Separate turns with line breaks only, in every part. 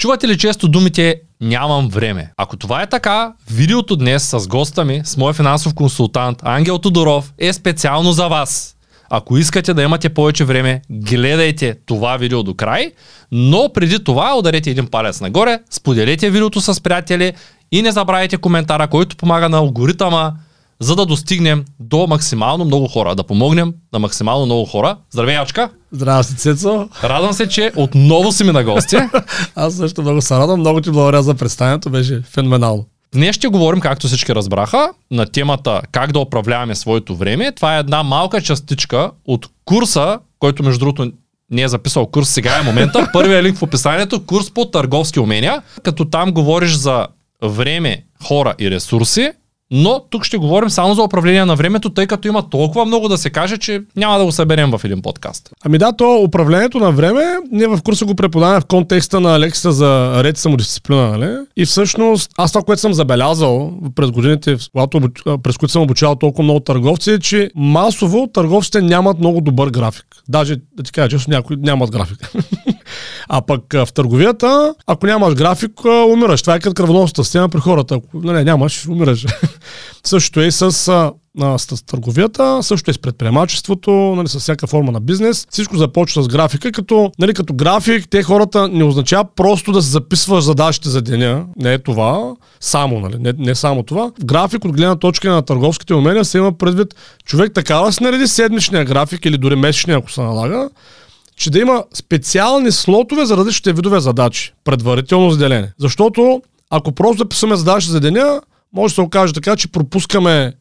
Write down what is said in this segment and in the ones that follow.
Чувате ли често думите нямам време? Ако това е така, видеото днес с госта ми, с моя финансов консултант Ангел Тодоров е специално за вас. Ако искате да имате повече време, гледайте това видео до край, но преди това ударете един палец нагоре, споделете видеото с приятели и не забравяйте коментара, който помага на алгоритъма за да достигнем до максимално много хора, да помогнем на максимално много хора. Здравей, Ачка!
Здрасти, Цецо!
Радвам се, че отново си ми на гости.
Аз също много се радвам, много ти благодаря за представянето, беше феноменално.
Днес ще говорим, както всички разбраха, на темата как да управляваме своето време. Това е една малка частичка от курса, който между другото не е записал курс, сега е момента. Първият линк в описанието, курс по търговски умения, като там говориш за време, хора и ресурси, но тук ще говорим само за управление на времето, тъй като има толкова много да се каже, че няма да го съберем в един подкаст.
Ами да, то управлението на време, ние в курса го преподаваме в контекста на лекцията за ред самодисциплина, нали? И всъщност, аз това, което съм забелязал през годините, през които съм обучавал толкова много търговци, е, че масово търговците нямат много добър график. Даже, да ти кажа, че някои нямат график. а пък в търговията, ако нямаш график, умираш. Това е като кръвоносната система при хората. Ако нали, нямаш, умираш. Също е с, а, с търговията, също е с предприемачеството, нали, с всяка форма на бизнес. Всичко започва с графика, като, нали, като график те хората не означава просто да се записваш задачите за деня. Не е това, само, нали, не, не само това. График от гледна точка на търговските умения се има предвид човек така да се нареди седмичния график или дори месечния, ако се налага, че да има специални слотове за различните видове задачи, предварително заделение. Защото ако просто записваме задачи за деня, може да се окаже така, че пропускаме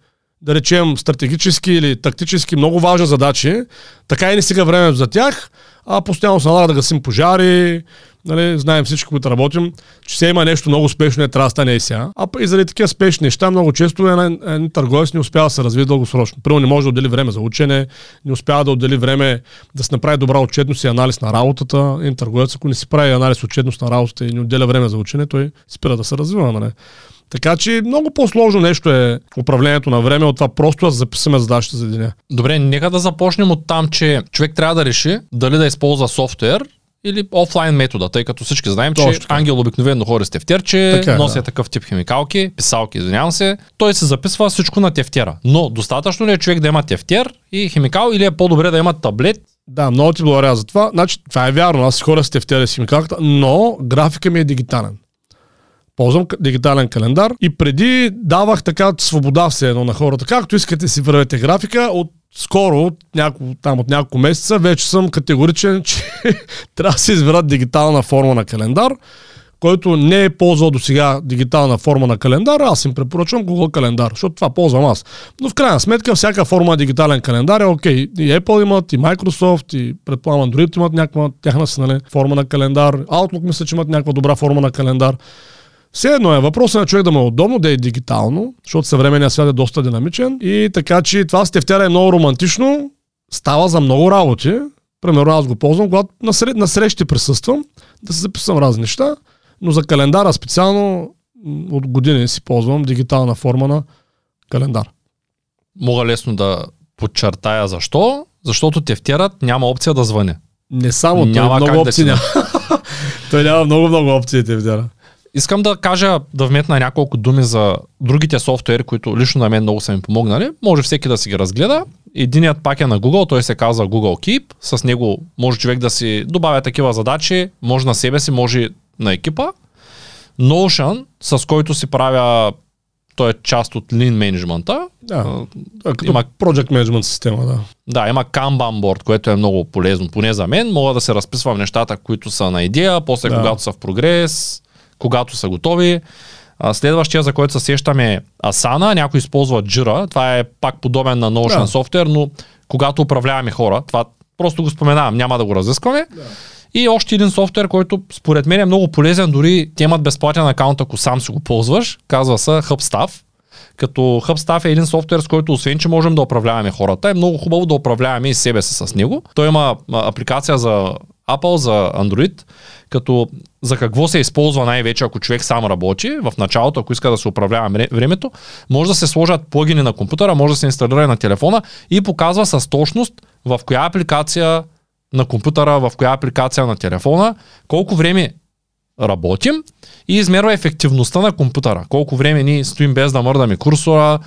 да речем стратегически или тактически много важни задачи, така и не стига време за тях, а постоянно се налага да гасим пожари, нали, знаем всички, които работим, че се има нещо много спешно, не трябва да стане и сега. А и заради такива спешни неща, много често един, един търговец не успява да се развие дългосрочно. Първо не може да отдели време за учене, не успява да отдели време да се направи добра отчетност и анализ на работата. Един търговец, ако не си прави анализ отчетност на работата и не отделя време за учене, той спира да се развива. Нали? Така че много по-сложно нещо е управлението на време от това просто да записаме задачите за деня.
Добре, нека да започнем от там, че човек трябва да реши дали да използва софтуер или офлайн метода, тъй като всички знаем, Точно че ангел обикновено хори с тефтерче, така, е, носи да. такъв тип химикалки, писалки, извинявам се. Той се записва всичко на тефтера. Но достатъчно ли е човек да има тефтер и химикал или е по-добре да има таблет
да, много ти благодаря за това. Значи, това е вярно, аз хора с тефтера и химикалката, но графика ми е дигитален ползвам дигитален календар и преди давах така свобода все едно на хората. Както искате си вървете графика, от скоро, от няколко, там от няколко месеца, вече съм категоричен, че трябва да се изберат дигитална форма на календар, който не е ползвал до сега дигитална форма на календар, аз им препоръчвам Google календар, защото това ползвам аз. Но в крайна сметка всяка форма на дигитален календар е окей. И Apple имат, и Microsoft, и предполагам Android имат някаква тяхна си, нали, форма на календар. Outlook мисля, че имат някаква добра форма на календар. Все едно е въпросът на човек да му е удобно, да е дигитално, защото съвременният свят е доста динамичен и така, че това с тефтера е много романтично, става за много работи. Примерно аз го ползвам, когато на, сред, на срещи присъствам, да се записвам разни неща, но за календара специално от години си ползвам дигитална форма на календар.
Мога лесно да подчертая защо. Защото тефтерът няма опция да звъне.
Не само, няма той много опции няма. той няма много-много опции тефтера.
Искам да кажа, да вметна няколко думи за другите софтуери, които лично на мен много са ми помогнали. Може всеки да си ги разгледа. Единият пак е на Google, той се казва Google Keep. С него може човек да си добавя такива задачи, може на себе си, може на екипа. Notion, с който си правя той е част от Lean менеджмента.
Да, като има Project Management система, да.
Да, има Kanban board, което е много полезно, поне за мен. Мога да се разписвам нещата, които са на идея, после да. когато са в прогрес, когато са готови. Следващия, за който се сещаме е Asana, някой използва Jira, това е пак подобен на Notion да. софтуер, но когато управляваме хора, това просто го споменавам, няма да го разискваме. Да. И още един софтуер, който според мен е много полезен, дори те имат безплатен акаунт, ако сам си го ползваш, казва се HubStaff. Като HubStaff е един софтуер, с който освен, че можем да управляваме хората, е много хубаво да управляваме и себе си с него. Той има апликация за Apple, за Android, като за какво се използва най-вече, ако човек сам работи, в началото, ако иска да се управлява времето, може да се сложат плагини на компютъра, може да се инсталира на телефона и показва с точност в коя апликация на компютъра, в коя апликация на телефона, колко време работим и измерва ефективността на компютъра. Колко време ни стоим без да мърдаме курсора,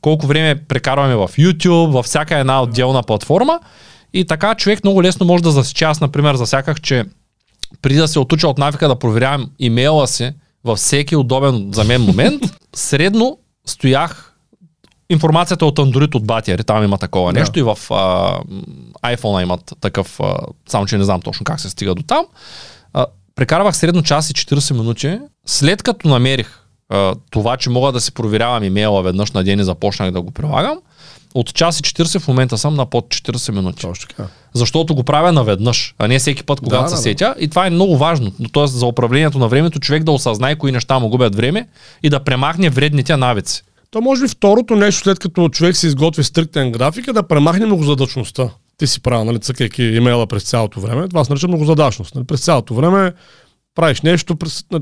колко време прекарваме в YouTube, във всяка една отделна платформа. И така човек много лесно може да засече. Аз, например, засяках, че преди да се отуча от навика да проверявам имейла си във всеки удобен за мен момент, средно стоях информацията от Android от батери, там има такова да. нещо и в а, iPhone имат такъв, а, само че не знам точно как се стига до там. А, прекарвах средно час и 40 минути, след като намерих а, това, че мога да си проверявам имейла веднъж на ден и започнах да го прилагам, от час и 40 в момента съм на под 40 минути.
Точно така.
Защото го правя наведнъж, а не всеки път, когато да, се да, сетя. И това е много важно. Тоест за управлението на времето човек да осъзнае кои неща му губят време и да премахне вредните навици.
То може би второто нещо, след като човек се изготви стриктен график, е да премахне многозадачността. Ти си правил, нали, цъкайки имейла през цялото време. Това се нарича многозадачност. Нали, през цялото време правиш нещо,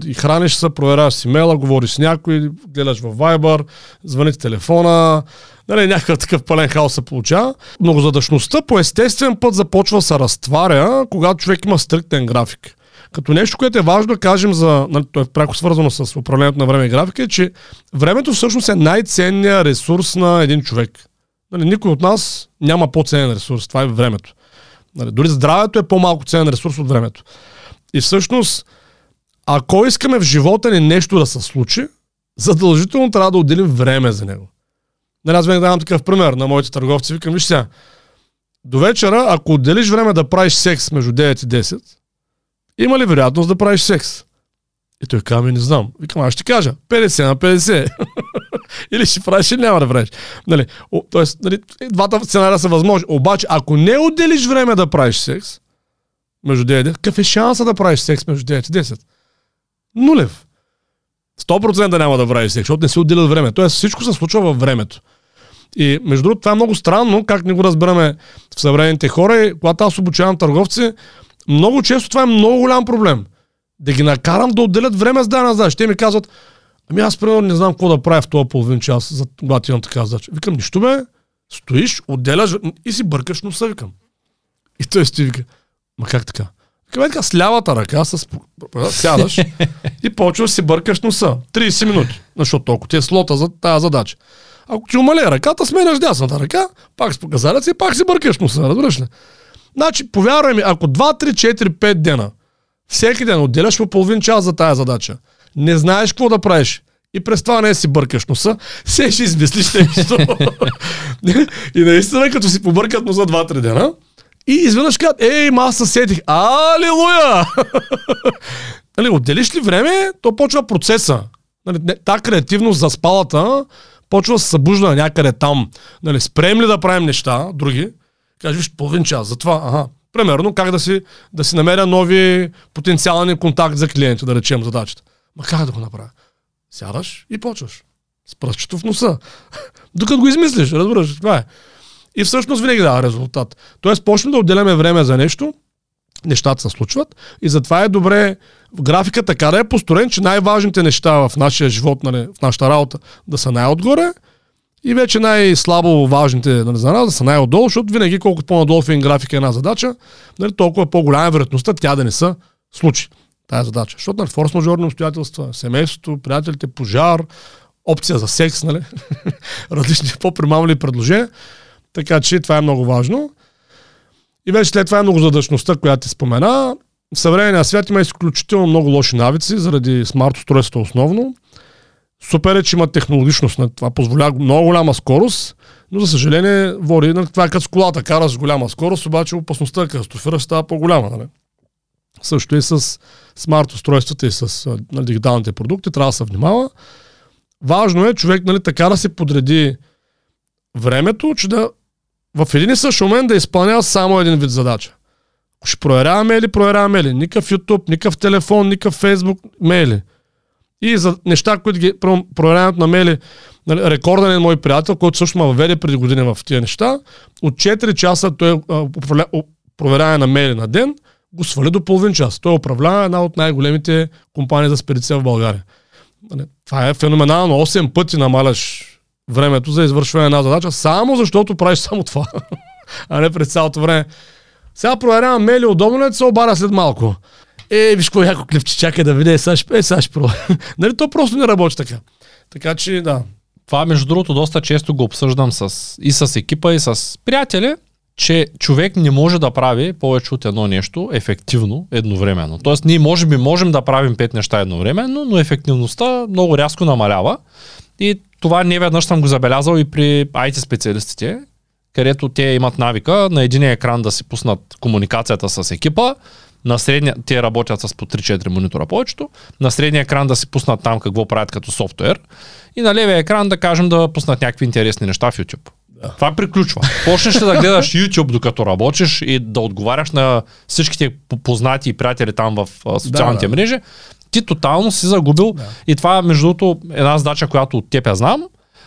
и храниш се, проверяваш си имейла, говориш с някой, гледаш в Viber, звъни телефона, нали, някакъв такъв пълен хаос се получава. Многозадачността по естествен път започва се разтваря, когато човек има стриктен график. Като нещо, което е важно да кажем за, нали, то е пряко свързано с управлението на време и графика, е, че времето всъщност е най-ценният ресурс на един човек. Нали, никой от нас няма по-ценен ресурс, това е времето. Нали, дори здравето е по-малко ценен ресурс от времето. И всъщност, ако искаме в живота ни нещо да се случи, задължително трябва да отделим време за него. Нали, аз винаги давам такъв пример на моите търговци. Викам, виж сега, до вечера, ако отделиш време да правиш секс между 9 и 10, има ли вероятност да правиш секс? И той казва, не знам. Викам, аз ще кажа, 50 на 50. или ще правиш, или няма да правиш. Нали, о, тоест, нали, двата сценария са възможни. Обаче, ако не отделиш време да правиш секс, между 9 и 10, какъв е шанса да правиш секс между 9 и 10? Нулев. 100% няма да правиш секс, защото не си отделят време. Тоест всичко се случва във времето. И между другото, това е много странно, как не го разбираме в съвременните хора. И когато аз обучавам търговци, много често това е много голям проблем. Да ги накарам да отделят време с дана задача. Те ми казват, ами аз примерно не знам какво да правя в този половин час, за, когато имам така задача. Викам, нищо бе, стоиш, отделяш и си бъркаш носа, викам. И той стои вика, ма как така? Така с лявата ръка с... сядаш и почваш си бъркаш носа. 30 минути, защото толкова ти е слота за тази задача. Ако ти умалее ръката, сменяш дясната ръка, пак с показалец и пак си бъркаш носа, разбираш ли? Значи, повярвай ми, ако 2, 3, 4, 5 дена, всеки ден отделяш по половин час за тая задача, не знаеш какво да правиш, и през това не си бъркаш носа, се ще измислиш нещо. и наистина, като си побъркат носа 2-3 дена, и изведнъж казват, ей, ма аз съсетих. Алилуя! нали, отделиш ли време, то почва процеса. Нали, та креативност за спалата почва да се събужда някъде там. Нали, спрем ли да правим неща, други, Кажеш, половин час. Затова, ага. Примерно, как да си, да си намеря нови потенциални контакт за клиенти, да речем задачата. Ма как да го направя? Сядаш и почваш. С пръстчето в носа. Докато го измислиш, разбираш, това е. И всъщност винаги дава резултат. Тоест, почнем да отделяме време за нещо, нещата се случват и затова е добре в графика така да е построен, че най-важните неща в нашия живот, нали, в нашата работа да са най-отгоре, и вече най-слабо важните нали, за нас да са най-отдолу, защото винаги колкото по-надолу в един е една задача, нали, толкова по-голяма е вероятността тя да не се случи. Тая задача. Защото на нали, форс-мажорни обстоятелства, семейството, приятелите, пожар, опция за секс, нали? различни по-примамли предложения. Така че това е много важно. И вече след това е многозадачността, която ти спомена. В съвременния свят има изключително много лоши навици, заради смарт устройството основно. Супер е, че има технологичност. Това позволява много голяма скорост, но за съжаление води, нали, това е като с колата, кара с голяма скорост, обаче опасността да катастрофираш става по-голяма. Нали? Също и с смарт устройствата и с нали, дигиталните продукти трябва да се внимава. Важно е човек нали, така да се подреди времето, че да в един и същ момент да изпълнява само един вид задача. Ще проверява мейли, проверява мейли. Никакъв YouTube, никакъв телефон, никакъв Facebook, мейли. И за неща, които ги проверяват на мели, нали, рекорден е мой приятел, който също ме въведе преди години в тия неща. От 4 часа той проверява на мели на ден, го свали до половин час. Той управлява една от най-големите компании за спедиция в България. Нали, това е феноменално. 8 пъти намаляш времето за извършване на задача, само защото правиш само това. а не през цялото време. Сега проверявам мели, удобно ли се обаря след малко. Е, виж какво яко клипче, чакай да видя, сега ще, е, сега ще нали, то просто не работи така. Така че, да.
Това, между другото, доста често го обсъждам с, и с екипа, и с приятели, че човек не може да прави повече от едно нещо ефективно едновременно. Тоест, ние може би можем да правим пет неща едновременно, но ефективността много рязко намалява. И това не веднъж съм го забелязал и при IT специалистите, където те имат навика на един екран да си пуснат комуникацията с екипа, на средния, те работят с по 3-4 монитора повечето, на средния екран да си пуснат там какво правят като софтуер и на левия екран да кажем да пуснат някакви интересни неща в YouTube. Да. Това приключва. Почнеш да гледаш YouTube докато работиш и да отговаряш на всичките познати и приятели там в социалните да, да. мрежи, ти тотално си загубил. Да. И това, между другото, една задача, която от теб я знам.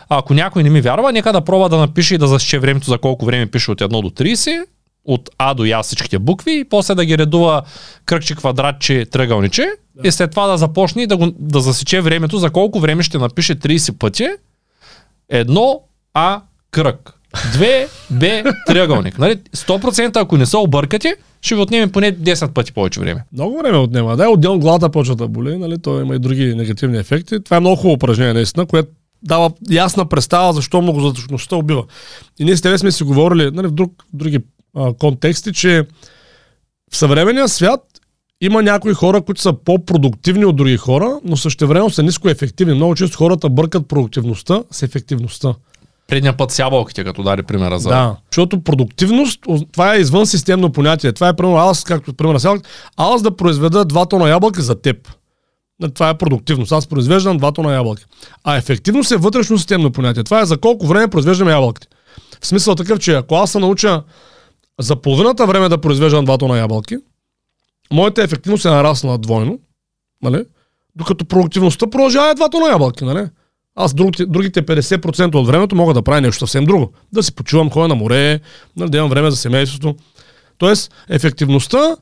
Ако някой не ми вярва, нека да пробва да напише и да засече времето за колко време пише от 1 до 30, от А до Я всичките букви и после да ги редува кръгче, квадратче, тръгълниче да. и след това да започне и да, го, да засече времето за колко време ще напише 30 пъти. Едно А кръг. Две Б триъгълник. Нали? 100% ако не са объркати, ще ви отнеме поне 10 пъти повече време.
Много време отнема. Да, отделно главата почва да боли, нали? то има и други негативни ефекти. Това е много хубаво упражнение, наистина, което дава ясна представа защо многозадачността убива. И ние с тебе сме си говорили нали, в друг, други а, контексти, че в съвременния свят има някои хора, които са по-продуктивни от други хора, но същевременно са ниско ефективни. Много често хората бъркат продуктивността с ефективността.
Предния път с ябълките, като даде примера за...
Да, защото продуктивност, това е извън системно понятие. Това е, примерно, аз, както пример с аз да произведа два тона ябълки за теб. Това е продуктивност. Аз произвеждам два тона ябълки. А ефективност е вътрешно системно понятие. Това е за колко време произвеждам ябълките. В смисъл такъв, че ако аз се науча за половината време да произвеждам два тона ябълки, моята ефективност е нараснала двойно, нали? докато продуктивността продължава е два тона ябълки. Нали? Аз другите, другите 50% от времето мога да правя нещо съвсем друго. Да си почувам, ходя на море, нали, да имам време за семейството. Тоест, ефективността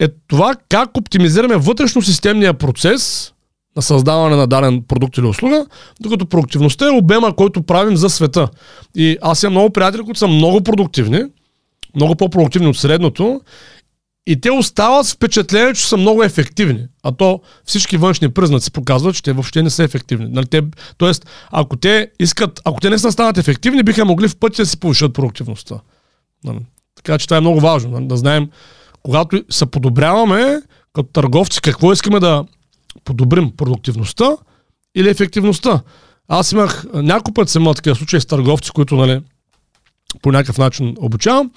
е това как оптимизираме вътрешно системния процес на създаване на даден продукт или услуга, докато продуктивността е обема, който правим за света. И аз имам много приятели, които са много продуктивни, много по-продуктивни от средното и те остават с впечатление, че са много ефективни. А то всички външни признаци показват, че те въобще не са ефективни. Нали, те, тоест, ако те искат, ако те не са станат ефективни, биха могли в пътя да си повишат продуктивността. Нали. Така че това е много важно, нали, да знаем, когато се подобряваме като търговци, какво искаме да подобрим продуктивността или ефективността. Аз имах няколко пъти съм такива случаи с търговци, които нали, по някакъв начин обучавам.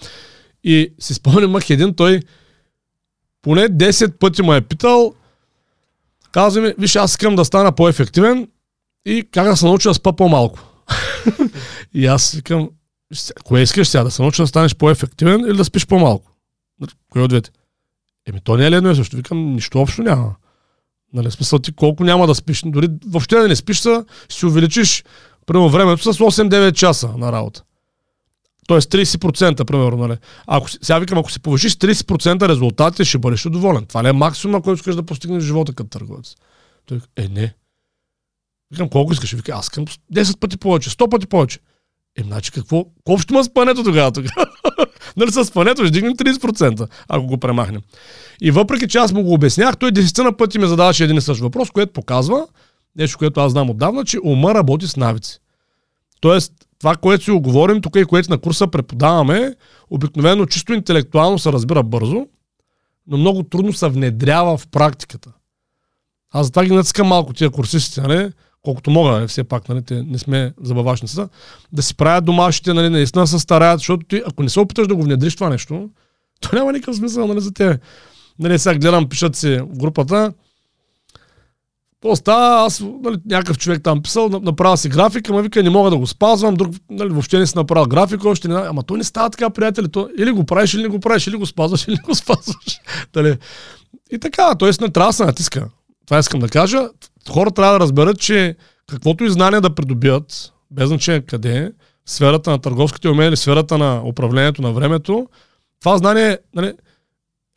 И си спомням, имах един, той поне 10 пъти ме е питал, казва ми, виж, аз искам да стана по-ефективен и как да се науча да спа по-малко. и аз викам, кое искаш сега, да се науча да станеш по-ефективен или да спиш по-малко? Кое от двете? Еми, то не е ледно също. Викам, нищо общо няма. Нали, смисъл ти колко няма да спиш. Дори въобще да не спиш, ще си увеличиш примерно времето с 8-9 часа на работа. Тоест 30%, примерно. Нали. Ако, сега викам, ако си повишиш 30% резултатите, ще бъдеш доволен. Това не е максимум, който искаш да постигнеш в живота като търговец. Той е, не. Викам, колко искаш? Вика, аз искам 10 пъти повече, 100 пъти повече. Е, значи какво? Колко ще има спането тогава? тогава? нали с спането ще дигнем 30%, ако го премахнем. И въпреки, че аз му го обяснях, той 10 на пъти ме задаваше един и същ въпрос, което показва, нещо, което аз знам отдавна, че ума работи с навици. Тоест, това, което си оговорим тук и което на курса преподаваме, обикновено чисто интелектуално се разбира бързо, но много трудно се внедрява в практиката. Аз затова ги натискам малко тия курсисти, нали? колкото мога, нали? все пак, нали? Те не сме забавашницата, да си правят домашните, нали? наистина се стараят, защото ти, ако не се опиташ да го внедриш това нещо, то няма никакъв смисъл нали, за те. Нали, сега гледам, пишат си в групата, какво става? Аз, нали, някакъв човек там писал, направя си графика, ма вика, не мога да го спазвам, друг, нали, въобще не си направил графика, още не. Ама то не става така, приятели. То, или го правиш, или не го правиш, или го спазваш, или не го спазваш. Дали? И така, т.е. не трябва да се натиска. Това искам да кажа. Хора трябва да разберат, че каквото и знание да придобият, без значение къде, в сферата на търговските умения или сферата на управлението на времето, това знание нали,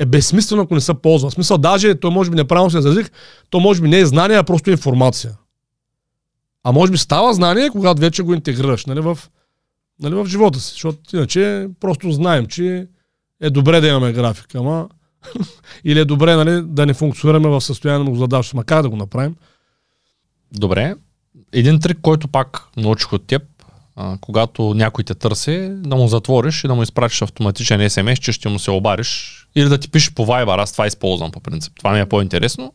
е безсмислено, ако не се ползва. В смисъл, даже то може би неправилно се изразих, то може би не е знание, а просто информация. А може би става знание, когато вече го интегрираш нали, в, нали, в живота си. Защото иначе просто знаем, че е добре да имаме графика. Ама Или е добре нали, да не функционираме в състояние на задача, макар да го направим.
Добре. Един трик, който пак научих от теб, а, когато някой те търси, да му затвориш и да му изпратиш автоматичен СМС, че ще му се обариш. Или да ти пише по Viber, аз това използвам по принцип. Това ми е по-интересно.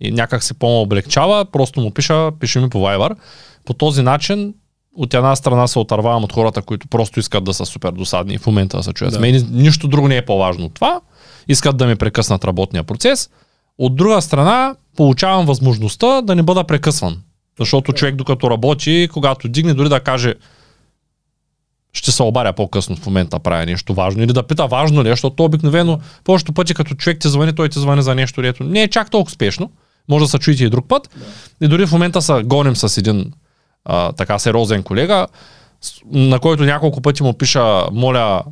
И някак се по-облегчава, просто му пиша, пише ми по Viber. По този начин от една страна се отървавам от хората, които просто искат да са супер досадни и в момента да се чуят. Да. Мен нищо друго не е по-важно от това. Искат да ми прекъснат работния процес. От друга страна, получавам възможността да не бъда прекъсван. Защото човек докато работи, когато дигне дори да каже ще се обаря по-късно в момента правя нещо важно или да пита важно ли, е, защото обикновено повечето пъти като човек ти звъни, той ти звъни за нещо, дето не е чак толкова спешно. Може да се чуете и друг път. Да. И дори в момента се гоним с един а, така сериозен колега, на който няколко пъти му пиша, моля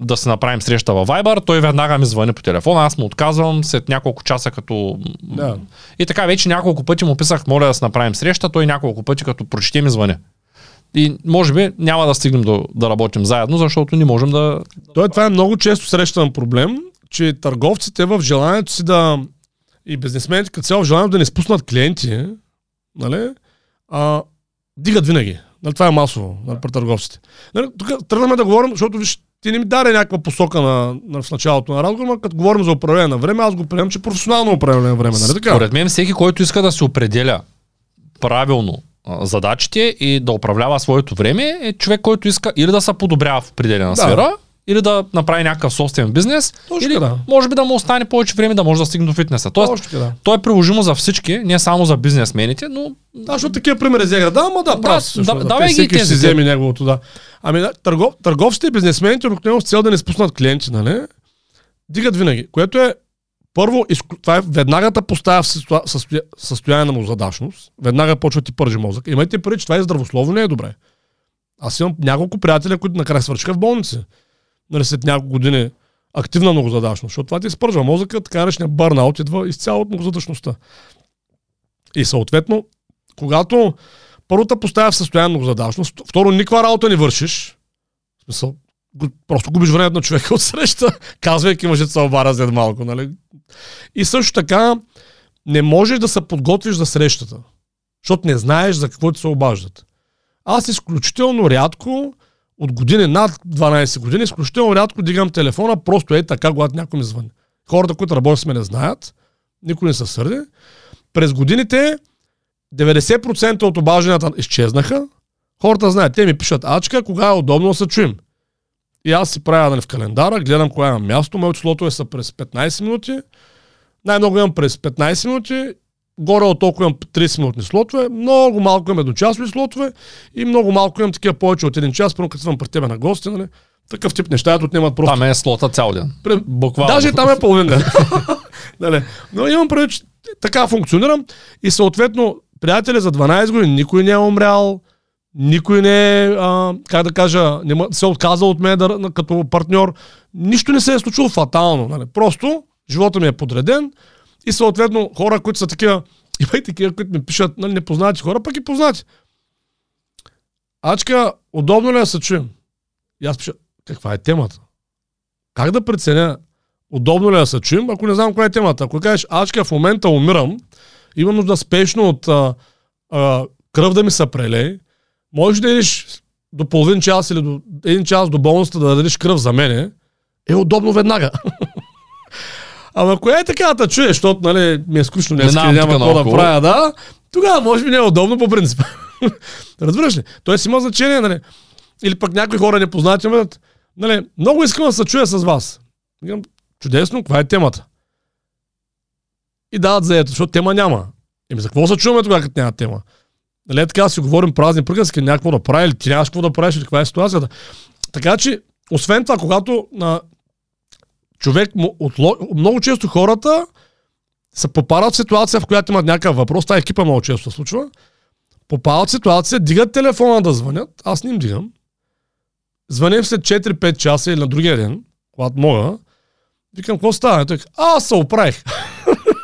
да се направим среща във Viber, той веднага ми звъни по телефона, аз му отказвам след няколко часа като...
Да.
И така вече няколко пъти му писах, моля да се направим среща, той няколко пъти като прочете ми звъни. И може би няма да стигнем до, да работим заедно, защото не можем да...
Той това е много често срещан проблем, че търговците в желанието си да... И бизнесмените като цяло в желанието да не спуснат клиенти, нали, а, дигат винаги. Нали, това е масово нали, при търговците. Нали, тук тръгнахме да говорим, защото виж, ти не ми даде някаква посока на, на, в началото на разговора, но като говорим за управление на време, аз го приемам, че професионално управление на време. Нали, така?
Според мен всеки, който иска да се определя правилно задачите и да управлява своето време, е човек, който иска или да се подобрява в определена
Да.
сфера, или да направи някакъв собствен бизнес,
Точно
или
така.
може би да му остане повече време да може да стигне до фитнеса. Тоест,
Точно да.
то е приложимо за всички, не само за бизнесмените, но
Да, защото такива примери взеха. Да, ама да,
Да,
прав. си,
да, давай
те
ги
всеки ще вземе неговото, да. Ами да, търгов, търговците и бизнесмените обикновено с цел да не спуснат клиенти, нали? Дигат винаги, което е първо, това е веднага те поставя в състоя- състоя- състояние на мозадашност, веднага почва ти пържи мозък. Имайте преди, че това и здравословно не е добре. Аз имам няколко приятеля, които накрая свършиха в болници. Нали, след няколко години активна многозадачност, защото това ти изпържва мозъка, така наречения бърнаут идва изцяло от многозадачността. И съответно, когато първо те поставя в състояние многозадачност, второ, никаква работа не вършиш, в смисъл, просто губиш времето на човека от среща, казвайки мъжете се обара след малко, нали? И също така, не можеш да се подготвиш за срещата, защото не знаеш за какво ти се обаждат. Аз изключително рядко, от години, над 12 години, изключително рядко дигам телефона, просто е така, когато някой ми звъни. Хората, които работят с мен, не знаят, никой не се сърди. През годините 90% от обажданията изчезнаха. Хората знаят, те ми пишат ачка, кога е удобно да се чуем. И аз си правя нали, в календара, гледам кога имам място, моето слотове са през 15 минути. Най-много имам през 15 минути, горе от толкова имам 30 минутни слотове, много малко имам едночасови слотове и много малко имам такива повече от един час, първо като съм при тебе на гости, нали? Такъв тип неща, отнемат просто.
там е слота цял ден. Буквално.
Даже там е половин ден. нали? Но имам предвид, че така функционирам и съответно, приятели, за 12 години никой не е умрял, никой не е, а, как да кажа, не се е отказал от мен да, като партньор. Нищо не се е случило фатално. Нали? Просто живота ми е подреден и съответно хора, които са такива, има и такива, които ми пишат, нали, непознати хора, пък и познати. Ачка, удобно ли е да се чуем? И аз пиша, каква е темата? Как да преценя удобно ли е да се чуем, ако не знам коя е темата? Ако кажеш, ачка, в момента умирам, имам нужда спешно от а, а, кръв да ми се прелее, можеш да идеш до половин час или до един час до болницата да дадеш кръв за мене, е удобно веднага. Ама коя е така да чуеш, защото нали, ми е скучно днес,
Минавам
няма какво да правя, да, тогава може би не е удобно по принцип. Разбираш ли? Тоест има значение, нали? Или пък някои хора непознати ме, нали, много искам да се чуя с вас. Чудесно, каква е темата? И дават заето, защото тема няма. Еми за какво се чуваме тогава, като няма тема? Нали, е така си говорим празни приказки, някакво да прави, или ти нямаш какво да правиш, или каква е ситуацията. Така че, освен това, когато на човек, много често хората се попадат в ситуация, в която имат някакъв въпрос, това екипа много често се случва, попадат в ситуация, дигат телефона да звънят, аз не им дигам, звънем след 4-5 часа или на другия ден, когато мога, викам, какво става? Той, а, аз се оправих.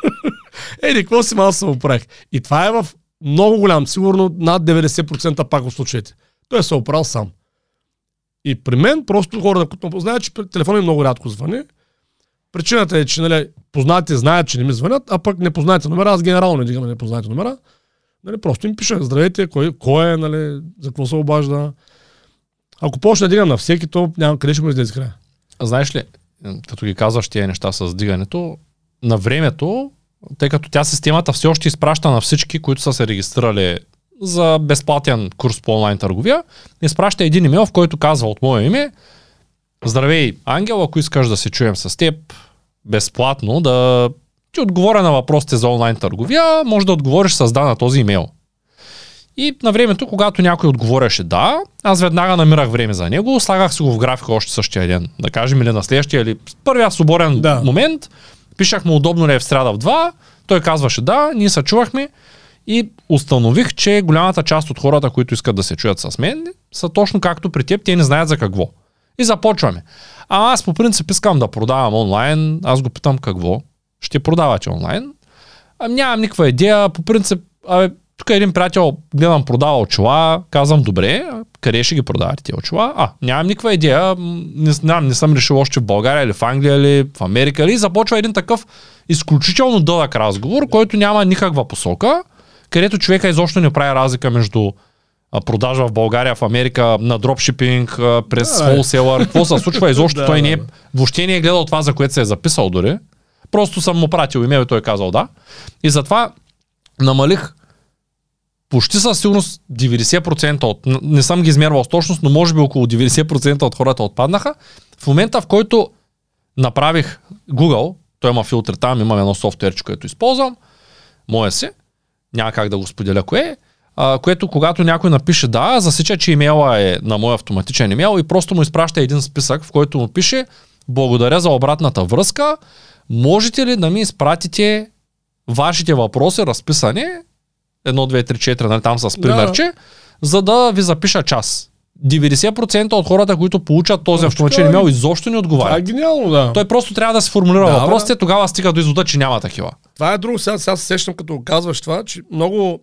Еди, какво си, аз се оправих. И това е в много голям, сигурно над 90% пак от случаите. Той се е оправил сам. И при мен, просто хората, които ме познават, че телефона ми много рядко звъни, Причината е, че нали, познатите знаят, че не ми звънят, а пък непознатите номера, аз генерално не дигам непознатите номера. Нали, просто им пиша, здравейте, кой, кой е, нали, за какво се обажда. Ако почне да дигам на всеки, то няма къде ще му излезе края.
Знаеш ли, като ги казваш тия неща с дигането, на времето, тъй като тя системата все още изпраща на всички, които са се регистрирали за безплатен курс по онлайн търговия, изпраща един имейл, в който казва от мое име, Здравей, Ангел, ако искаш да се чуем с теб безплатно, да ти отговоря на въпросите за онлайн търговия, може да отговориш с да на този имейл. И на времето, когато някой отговоряше да, аз веднага намирах време за него, слагах си го в графика още същия ден, да кажем или на следващия, или първия свободен да. момент, пишах му удобно ли е в среда в 2, той казваше да, ние се чувахме и установих, че голямата част от хората, които искат да се чуят с мен, са точно както при теб, те не знаят за какво. И започваме. А аз по принцип искам да продавам онлайн, аз го питам какво. Ще продавате онлайн? А, нямам никаква идея, по принцип, абе, тук един приятел, гледам, продава очила, казвам, добре, къде ще ги продавате тези очила? А, нямам никаква идея, не, не, не съм решил още в България или в Англия или в Америка или започва един такъв изключително дълъг разговор, който няма никаква посока, където човека изобщо не прави разлика между продажа в България, в Америка, на дропшипинг, през холселър, какво се случва изобщо, той не е, въобще не е гледал това, за което се е записал дори. Просто съм му пратил имейл и той е казал да. И затова намалих почти със сигурност 90% от, не съм ги измервал с точност, но може би около 90% от хората отпаднаха. В момента, в който направих Google, той има филтър там, имам едно софтуерче, което използвам, моя си, няма как да го споделя кое е, а, което когато някой напише да, засича, че имейла е на мой автоматичен имейл и просто му изпраща един списък, в който му пише благодаря за обратната връзка, можете ли да ми изпратите вашите въпроси разписани, 1, 2, 3, 4, нали, там с примерче, да. за да ви запиша час. 90% от хората, които получат този Но, автоматичен имейл, изобщо не отговарят. Това
е гениално, да.
Той просто трябва да се формулира да, въпросите, бе. тогава стига до извода, че няма такива.
Това е друго. Сега, сега се сещам, като казваш това, че много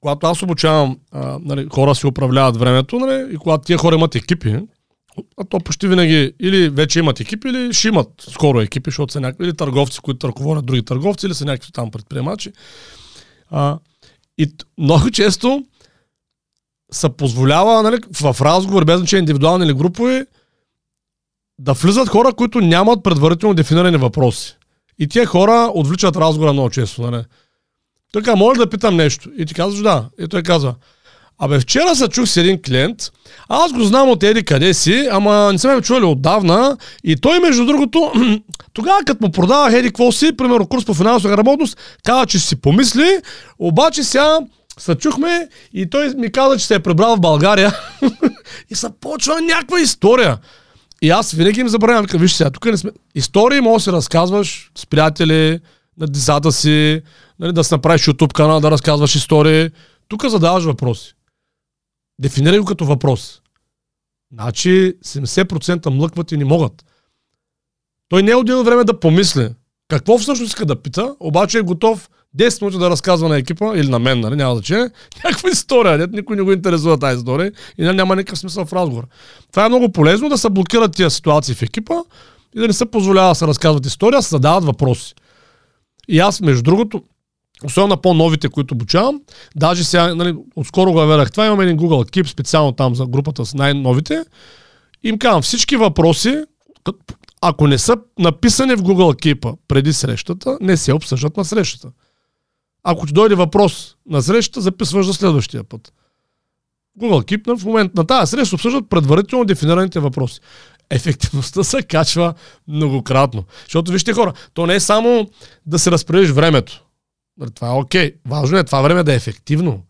когато аз обучавам а, нали, хора си управляват времето, нали, и когато тия хора имат екипи, а то почти винаги или вече имат екипи, или ще имат скоро екипи, защото са някакви, или търговци, които ръководят други търговци, или са някакви там предприемачи. А, и много често се позволява нали, в разговор, без значение индивидуални или групови, да влизат хора, които нямат предварително дефинирани въпроси. И тия хора отвличат разговора много често. Нали. Казва, може да питам нещо. И ти казваш да. И той казва, Абе, вчера се чух с един клиент, аз го знам от еди къде си, ама не сме чували отдавна и той, между другото, тогава като му продавах еди какво си, примерно курс по финансова грамотност, каза, че си помисли, обаче сега се чухме и той ми каза, че се е пребрал в България и се почва някаква история. И аз винаги им забравям, виж сега, тук не сме... Истории може да се разказваш с приятели, на децата си, нали, да си направиш YouTube канал, да разказваш истории. Тук задаваш въпроси. Дефинирай го като въпрос. Значи 70% млъкват и не могат. Той не е отделно време да помисли какво всъщност иска да пита, обаче е готов 10 минути да разказва на екипа или на мен, нали, няма значение, някаква история, дет никой не го интересува тази история и нали, няма никакъв смисъл в разговор. Това е много полезно да се блокират тия ситуации в екипа и да не се позволява да се разказват история, да се задават въпроси. И аз, между другото, особено на по-новите, които обучавам, даже сега, нали, отскоро го верах това, имам един Google Keep специално там за групата с най-новите. Им казвам всички въпроси, ако не са написани в Google Keep преди срещата, не се обсъждат на срещата. Ако ти дойде въпрос на срещата, записваш за следващия път. Google Keep в момент на тази среща обсъждат предварително дефинираните въпроси ефективността се качва многократно. Защото вижте хора, то не е само да се разпределиш времето. Нали, това е окей. Важно е това време да е ефективно.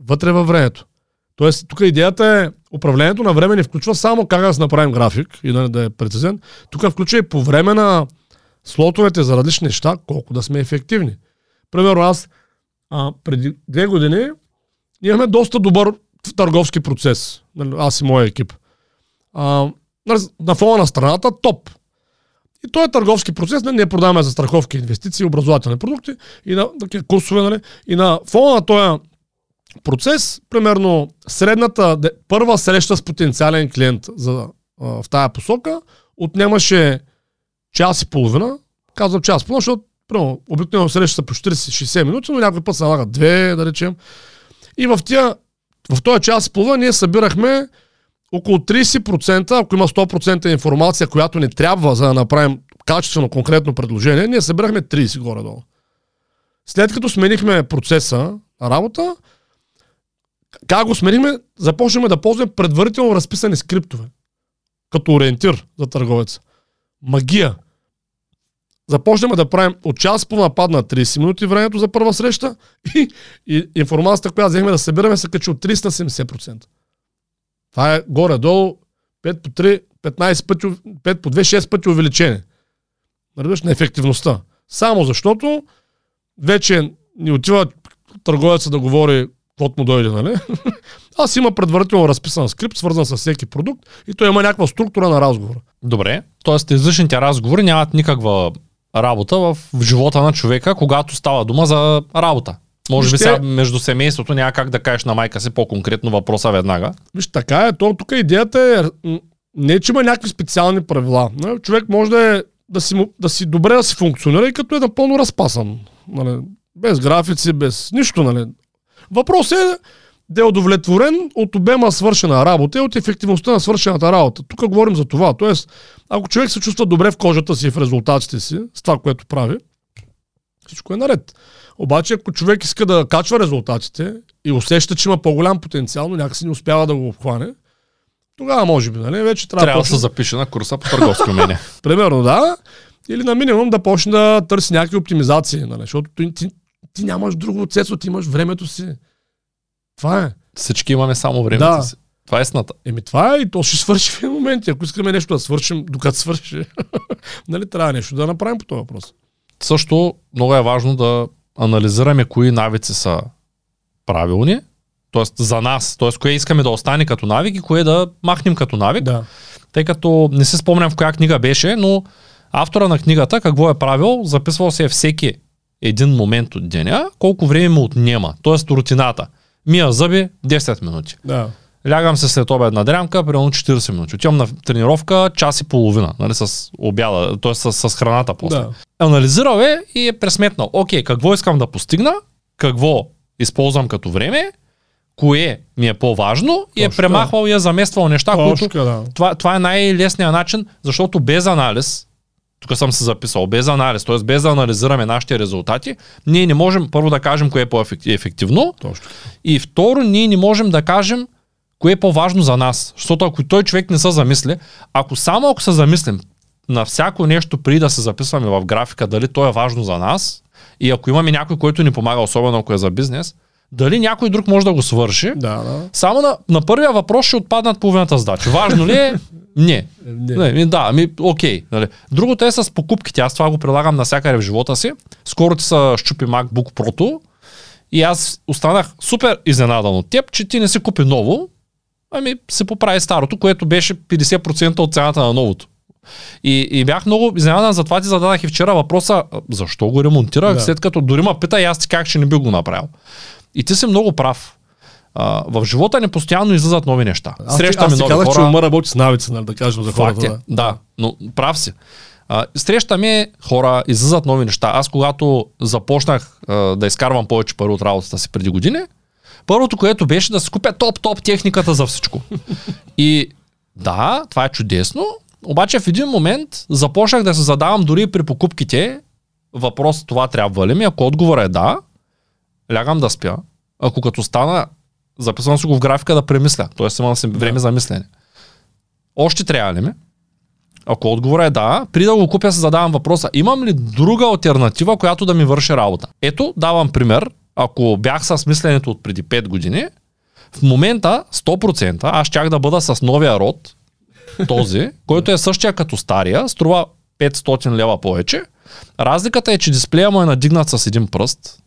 Вътре във времето. Тоест, тук идеята е, управлението на време не включва само как да направим график и да, да е прецизен. Тук включва и по време на слотовете за различни неща, колко да сме ефективни. Примерно аз а, преди две години имахме доста добър търговски процес. Нали, аз и моя екип. А, на фона на страната топ. И този е търговски процес, нали, ние продаваме за страховки, инвестиции, образователни продукти и на такива курсове, нали, и на фона на този процес, примерно средната първа среща с потенциален клиент за, а, в тая посока отнемаше час и половина, казвам час и половина, защото примерно, обикновено среща са по 40-60 минути, но някой път се налага две, да речем. И в, тия, в този час и половина ние събирахме около 30%, ако има 100% информация, която ни трябва за да направим качествено, конкретно предложение, ние събирахме 30 горе-долу. След като сменихме процеса на работа, как го сменихме, започнахме да ползваме предварително разписани скриптове. Като ориентир за търговеца. Магия. Започнахме да правим от час по напад на 30 минути времето за първа среща и, и информацията, която взехме да събираме, се качи от 30 на 70%. Това е горе-долу 5 по 3, 15 пъти, 5 по 2, 6 пъти увеличение. Разбираш, на ефективността. Само защото вече ни отива търговеца да говори каквото му дойде, нали? Аз има предварително разписан скрипт, свързан с всеки продукт и той има някаква структура на разговора.
Добре, т.е. излишните разговори нямат никаква работа в живота на човека, когато става дума за работа. Може би
Ще-
сега между семейството няма как да кажеш на майка си по-конкретно въпроса веднага.
Виж, така е. То, тук идеята е не, че има някакви специални правила. Човек може да, е, да, си, да си добре да си функционира и като е напълно разпасан. Нали? Без графици, без нищо. Нали? Въпросът е да е удовлетворен от обема свършена работа и от ефективността на свършената работа. Тук говорим за това. Тоест, ако човек се чувства добре в кожата си и в резултатите си, с това, което прави, всичко е наред. Обаче, ако човек иска да качва резултатите и усеща, че има по-голям потенциал, но някакси не успява да го обхване, тогава може би, нали, вече трябва,
Трябва да се запише на курса по търговски умения.
Примерно, да. Или на минимум да почне да търси някакви оптимизации, нали? защото ти, ти, ти нямаш друго средство, ти имаш времето си. Това е.
Всички имаме само времето
Да.
си. Това е истината.
Еми това е и то ще свърши в един момент. И Ако искаме нещо да свършим, докато свърши, нали, трябва нещо да направим по този въпрос.
Също много е важно да анализираме кои навици са правилни, т.е. за нас, т.е. кое искаме да остане като навик и кое да махнем като навик,
Да.
тъй като не си спомням в коя книга беше, но автора на книгата какво е правил, записвал се е всеки един момент от деня, колко време му отнема, т.е. рутината. Мия зъби 10 минути.
Да.
Лягам се след обедна дрямка, примерно 40 минути. Отивам на тренировка час и половина, нали, с обяда, т.е. С, с храната после.
Да.
Анализирал е и е пресметнал. Окей, какво искам да постигна, какво използвам като време, кое ми е по-важно и е премахвал и е замествал неща,
Точно,
които...
да.
Това, това е най-лесният начин, защото без анализ, тук съм се записал, без анализ, т.е. без да анализираме нашите резултати, ние не можем първо да кажем кое е по-ефективно,
Точно.
и второ, ние не можем да кажем кое е по-важно за нас. Защото ако той човек не се замисли, ако само ако се замислим на всяко нещо преди да се записваме в графика, дали то е важно за нас, и ако имаме някой, който ни помага, особено ако е за бизнес, дали някой друг може да го свърши,
Да, да.
само на, на първия въпрос ще отпаднат половината задачи. Важно ли е? Не.
Не.
Не, ми, да, ами окей. Нали. Другото е с покупките. Аз това го прилагам навсякъде в живота си. Скоро ти са щупи MacBook Pro и аз останах супер изненадан от теб, че ти не си купи ново, ами се поправи старото, което беше 50% от цената на новото. И, и бях много изненадан, затова ти зададах и вчера въпроса, защо го ремонтирах,
Да.
след като дори ме пита и аз ти как ще не би го направил. И ти си много прав. А, в живота ни постоянно излизат нови неща.
Аз,
Срещаме
аз
нови
казах,
хора.
че ума работи с навици, нали, да кажем за
Факт
хората.
е,
Да.
да, но прав си. А, срещаме хора, излизат нови неща. Аз когато започнах а, да изкарвам повече пари от работата си преди години, първото, което беше да си купя топ-топ техниката за всичко. И да, това е чудесно, обаче в един момент започнах да се задавам дори при покупките въпрос това трябва ли ми, ако отговорът е да, лягам да спя. Ако като стана, записвам си го в графика да премисля, т.е. имам си време за мислене. Още трябва ли ми? Ако отговорът е да, при да го купя се задавам въпроса, имам ли друга альтернатива, която да ми върши работа? Ето, давам пример. Ако бях с мисленето от преди 5 години, в момента 100% аз щях да бъда с новия род, този, който е същия като стария, струва 500 лева повече. Разликата е, че дисплея му е надигнат с един пръст.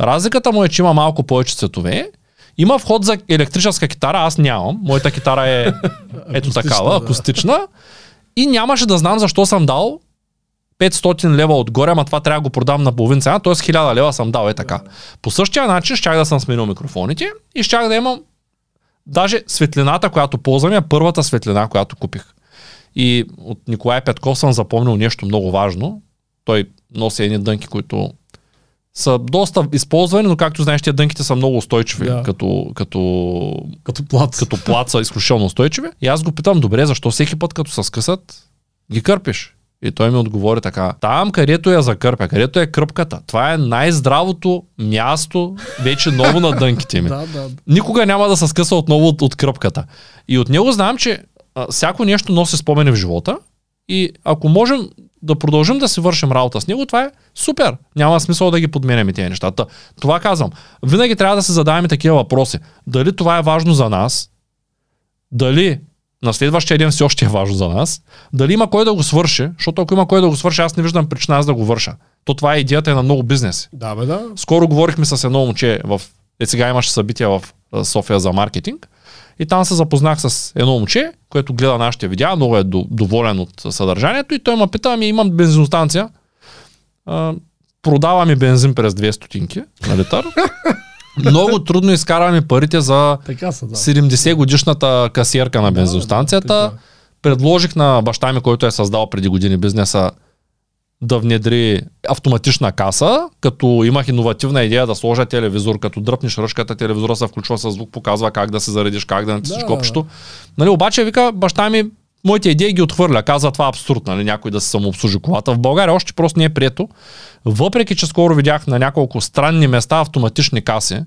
Разликата му е, че има малко повече цветове. Има вход за електрическа китара, аз нямам. Моята китара е ето
Акустична,
такава,
да.
акустична. И нямаше да знам защо съм дал 500 лева отгоре, ама това трябва да го продам на половин цена, т.е. 1000 лева съм дал е така. По същия начин щях да съм сменил микрофоните и щях да имам даже светлината, която ползвам е първата светлина, която купих. И от Николай Петков съм запомнил нещо много важно. Той носи едни дънки, които са доста използвани, но както знаеш, тия дънките са много устойчиви,
Да.
като, като,
Като плат.
като плат са изключително устойчиви. И аз го питам, добре, защо всеки път като се скъсат, ги кърпиш? И той ми отговори така, там където я закърпя, където е кръпката, това е най-здравото място вече ново на дънките ми.
Да, да.
Никога няма да се скъса отново от, от кръпката. И от него знам, че а, всяко нещо носи спомени в живота и ако можем да продължим да си вършим работа с него, това е супер. Няма смисъл да ги подменяме тези нещата. Това казвам. Винаги трябва да се задаваме такива въпроси. Дали това е важно за нас? Дали на следващия ден все още е важно за нас? Дали има кой да го свърши? Защото ако има кой да го свърши, аз не виждам причина аз да го върша. То това е идеята и на много бизнеси.
Да, бе, да.
Скоро говорихме с едно момче в... Е, сега имаше събития в София за маркетинг. И там се запознах с едно момче, което гледа нашите видеа, много е до- доволен от съдържанието и той ме пита, ами имам бензиностанция, а, продава ми бензин през 2 стотинки на литър. Много трудно изкарваме парите за
Така са, да.
70 годишната касиерка на бензиностанцията.
така.
Предложих на баща ми, който е създал преди години бизнеса, да внедри автоматична каса, като имах иновативна идея да сложа телевизор, като дръпнеш ръчката, телевизора се включва с звук, показва как да се заредиш, как да натиснеш
Да,
копчето. Нали, обаче вика, баща ми моите идеи ги отхвърля. Казва това абсурд, нали, някой да се самообслужи колата. В България още просто не е прието. Въпреки, че скоро видях на няколко странни места автоматични каси,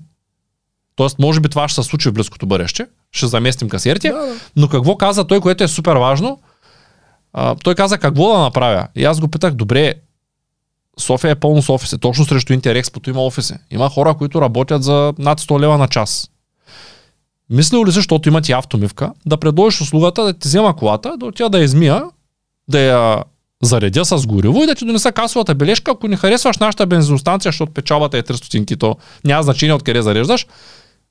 Тоест, може би това ще се случи в близкото бъдеще. Ще заместим касиерите.
Да, да.
Но какво каза той, което е супер важно? А, той каза какво да направя. И аз го питах, добре, София е пълно с офиси. Точно срещу Интерекспото има офиси. Има хора, които работят за над 100 лева на час. Мислил ли си, защото имат и автомивка, да предложиш услугата да ти взема колата, да отида да я измия, да я заредя с гориво и да ти донеса касовата бележка. Ако не харесваш нашата бензиностанция, защото печалбата е 300 стотинки, то няма значение откъде зареждаш.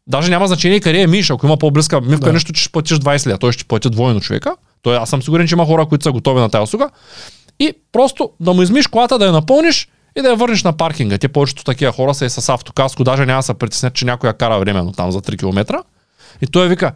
Даже няма значение къде е миш. Ако има по-близка мивка,
Да.
нещо, че ще платиш 20 лева. Той ще ти плати двойно човека. Той, аз съм сигурен, че има хора, които са готови на тази услуга. И просто да му измиш колата, да я напълниш и да я върнеш на паркинга. Те повечето такива хора са и с автокаско, даже няма да се притеснят, че някой я кара временно там за 3 км. И той вика,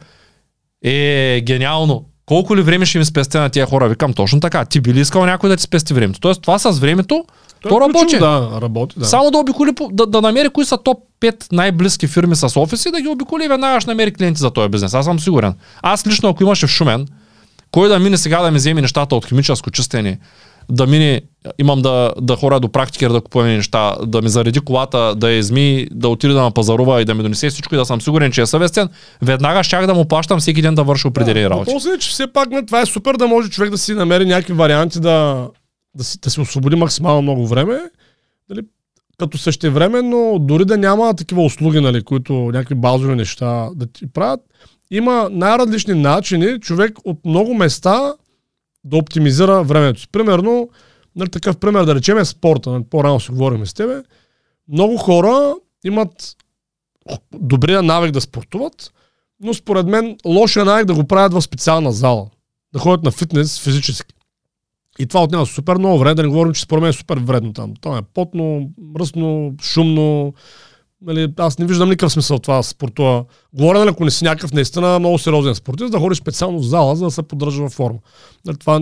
е, гениално. Колко ли време ще ми спестя на тия хора? Викам, точно така. Ти би ли искал някой да ти спести времето? Тоест, това с времето,
Той
то
е
работи.
Да, работи, да.
Само да обиколи, да, да намери кои са топ 5 най-близки фирми с офиси, да ги обиколи и веднага ще намери клиенти за този бизнес. Аз съм сигурен. Аз лично, ако имаше в Шумен, кой да мине сега да ми вземе нещата от химическо чистене, да мине, имам да, да хора до практикер да купуваме неща, да ми зареди колата, да я изми, да отиде да ме пазарува и да ми донесе всичко и да съм сигурен, че е съвестен, веднага щях да му плащам всеки ден да върши определени
Да,
работи.
Въпросът е, че все пак това е супер да може човек да си намери някакви варианти да, да, си, да си освободи максимално много време. Нали, като същевременно, дори да няма такива услуги, нали, които някакви базови неща да ти правят, има най-различни начини човек от много места да оптимизира времето си. Примерно, нали, такъв пример да речем е спорта. Нали, по-рано си говорим с тебе. Много хора имат добрия навик да спортуват, но според мен лошия навик да го правят в специална зала. Да ходят на фитнес физически. И това отнема супер много време, да не говорим, че според мен е супер вредно там. То е потно, мръсно, шумно. Нали, аз не виждам никакъв смисъл това да спортува. Говоря, нали, ако не си някакъв наистина много сериозен спортист, да ходиш специално в зала, за да се поддържа във форма. Нали, това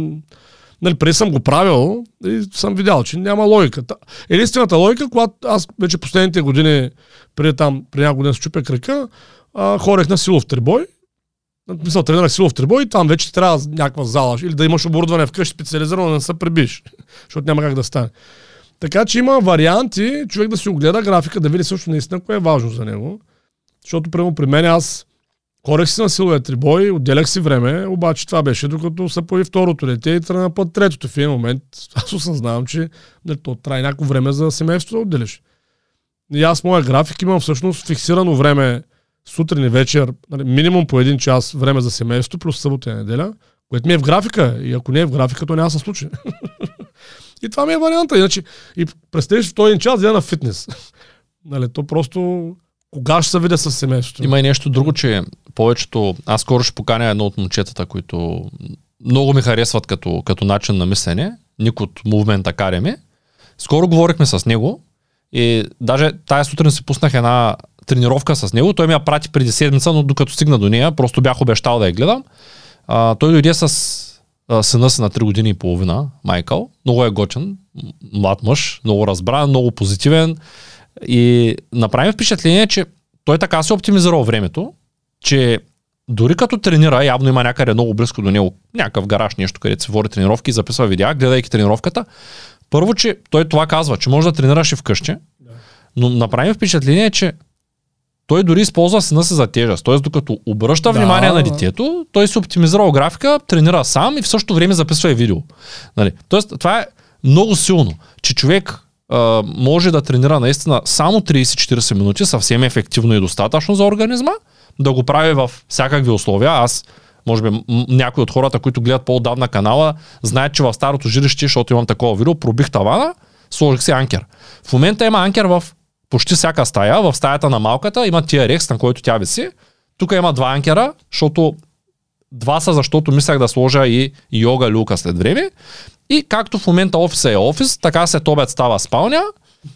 Нали, преди съм го правил и съм видял, че няма логика. Та- Единствената логика, когато аз вече последните години, преди там, преди няколко години се чупя крака, а, ходех на силов трибой. Мисля, тренирах силов трибой и там вече трябва някаква зала или да имаш оборудване вкъщи специализирано, да не се прибиш, защото няма как да стане. Така че има варианти, човек да си огледа графика, да види също наистина кое е важно за него. Защото, примерно, при мен аз Ходех си на силовия трибой, отделях си време, обаче това беше докато се появи второто дете и тръгна път третото. В един момент аз осъзнавам, че нали, то трябва някакво време за семейството да отделиш. И аз моя график имам всъщност фиксирано време сутрин и вечер, нали, минимум по един час време за семейството, плюс събота и неделя, което ми е в графика. И ако не е в графика, то няма да се случи. и това ми е варианта. Иначе, и представиш в този един час я на фитнес. нали, то просто кога ще се видя с семейството?
Има и нещо друго, че повечето... Аз скоро ще поканя едно от момчетата, които много ми харесват като, като начин на мислене. Ник от Movement Academy. Скоро говорихме с него и даже тая сутрин си пуснах една тренировка с него. Той ми я прати преди седмица, но докато стигна до нея, просто бях обещал да я гледам. А, той дойде с сина си на 3 години и половина, Майкъл. Много е готин, м- млад мъж, много разбран, много позитивен. И направим впечатление, че той така си оптимизирал времето, че дори като тренира, явно има някъде много близко до него, някакъв гараж, нещо, където се води тренировки и записва видеа, гледайки тренировката. Първо, че той това казва, че може да тренираш и вкъщи, но направим впечатление, че той дори използва сина си за тежест. Т.е. докато обръща
Да.
внимание на детето, той си оптимизирал графика, тренира сам и в същото време записва и видео. Нали? Тоест, това е много силно, че човек а, може да тренира наистина само 30-40 минути, съвсем ефективно и достатъчно за организма, да го прави в всякакви условия. Аз, може би, някои от хората, които гледат по-отдавна канала, знаят, че в старото жилище, защото имам такова видео, пробих тавана, сложих си анкер. В момента има анкер в почти всяка стая. В стаята на малката има тия рекс, на който тя виси. Тук има два анкера, защото два са, защото мислях да сложа и йога люка след време. И както в момента офиса е офис, така след обед става спалня,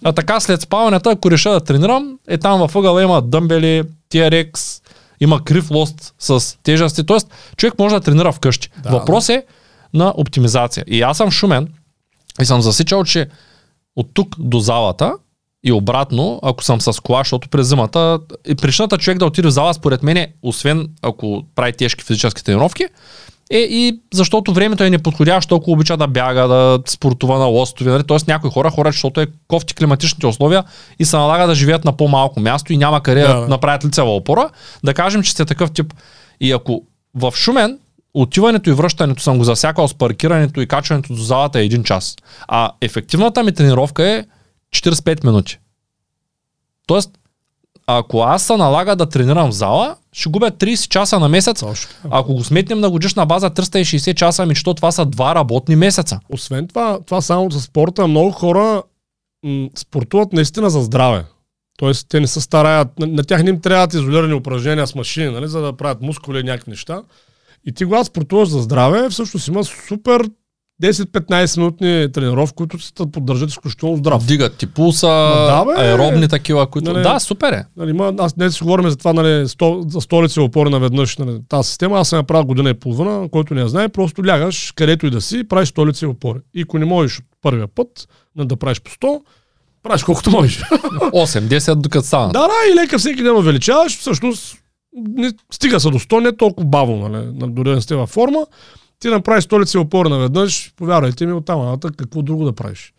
а така след спалнята, ако реша да тренирам, е там във ъгъла има дъмбели, TRX, има крив лост с тежести. Тоест, човек може да тренира вкъщи.
Да,
Въпрос е на оптимизация. И аз съм шумен и съм засичал, че от тук до залата и обратно, ако съм с кола, защото през зимата, и причината човек да отиде в зала, според мен, освен ако прави тежки физически тренировки, е и защото времето е неподходящо, ако обича да бяга, да спортува на лостове. Нали? Тоест някои хора хорат, защото е кофти климатичните условия и се налага да живеят на по-малко място и няма къде да.
да.
направят лицева опора. Да кажем, че сте такъв тип. И ако в Шумен отиването и връщането съм го засякал с паркирането и качването до залата е един час. А ефективната ми тренировка е 45 минути. Тоест, ако аз се налага да тренирам в зала, ще губя 30 часа на месец.
Точно.
Ако го сметнем на годишна база 360 часа, ми че това са два работни месеца.
Освен това, това само за спорта, много хора м- спортуват наистина за здраве. Тоест, те не се стараят, на, на тях не им трябват изолирани упражнения с машини, нали, за да правят мускули и някакви неща. И ти, когато спортуваш за здраве, всъщност има супер 10-15 минутни тренировки, които се поддържат изключително здрав.
Вдигат ти пулса,
да, бе.
аеробни такива, които...
Нали?
Да, супер е.
Нали, има, аз днес си говорим за това, нали, сто, за столици и опори наведнъж. Нали, тази система, аз съм я правил година и половина, който не я знае, просто лягаш където и да си, правиш столици и опори. И ако не можеш от първия път нали, да правиш по 100, правиш колкото можеш.
8-10 докато стана.
да, да, и лека всеки ден увеличаваш, всъщност не, стига се до 100, не толкова бавно, нали, на- дори да не сте във форма. Ти направиш столици и опори наведнъж, повярвайте ми, оттам нататък какво друго да правиш.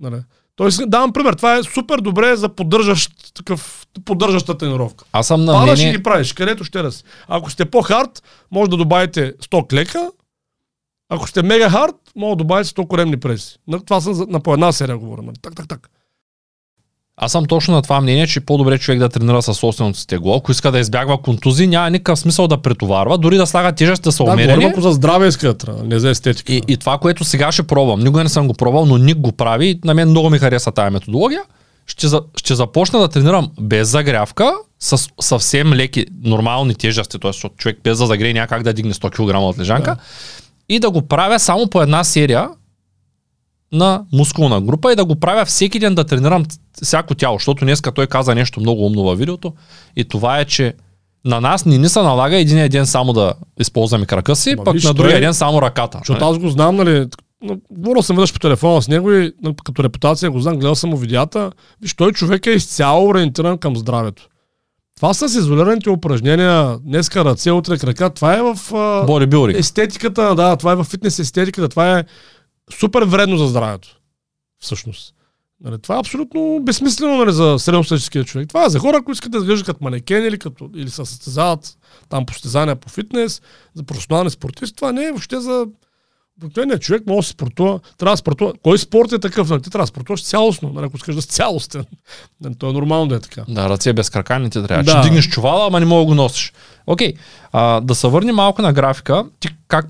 Нали. Тоест, давам пример, това е супер добре за поддържащ, такъв, поддържаща тренировка.
Аз съм на
Падаш и
мнение...
ги правиш, където ще си. Ако сте по-хард, може да добавите 100 клека. Ако сте мега хард, може да добавите 100 коремни преси. На, това съм на по една серия говоря. Нали? Так, так, так.
Аз съм точно на това мнение, че е по-добре човек да тренира със собственото си тегло. Ако иска да избягва контузии, няма никакъв смисъл да претоварва, дори да слага тежест да са
Да,
умерени.
говорим ако за здраве искат, не за естетика.
И, и това, което сега ще пробвам, никога не съм го пробвал, но Ник го прави и на мен много ми хареса тази методология. Ще, ще започна да тренирам без загрявка, с съвсем леки, нормални тежести, т.е. човек без да загрее няма как да дигне 100 кг от лежанка.
Да.
И да го правя само по една серия на мускулна група и да го правя всеки ден да тренирам всяко тяло, защото днеска той каза нещо много умно във видеото и това е, че на нас не ни се налага един ден само да използваме крака си,
Ма
пък
виж,
на другия
той-
ден само ръката.
Защото
нали?
аз го знам, нали, говорил съм веднъж по телефона с него и нали, като репутация го знам, гледал съм му видеята. Виж, той човек е изцяло ориентиран към здравето. Това с изолираните упражнения, днеска ръце, утре крака, това е в а, естетиката, да, това е в фитнес естетиката, това е супер вредно за здравето. Всъщност. Нали, това е абсолютно безсмислено нали, за средностатическия човек. Това е за хора, които искат да изглеждат като манекен или, като, или се състезават там по състезания по фитнес, за професионални спортисти. Това не е въобще за обикновения човек може да се спортува, трябва да спортува. Кой спорт е такъв? Нали? Ти трябва да спортуваш цялостно, нали? ако искаш да си цялостен. Нали, То е нормално да е така.
Да, ръце без крака не ти трябва.
Да.
Ще дигнеш чувала, ама не мога да го носиш. Окей, а, да се върнем малко на графика. Ти как,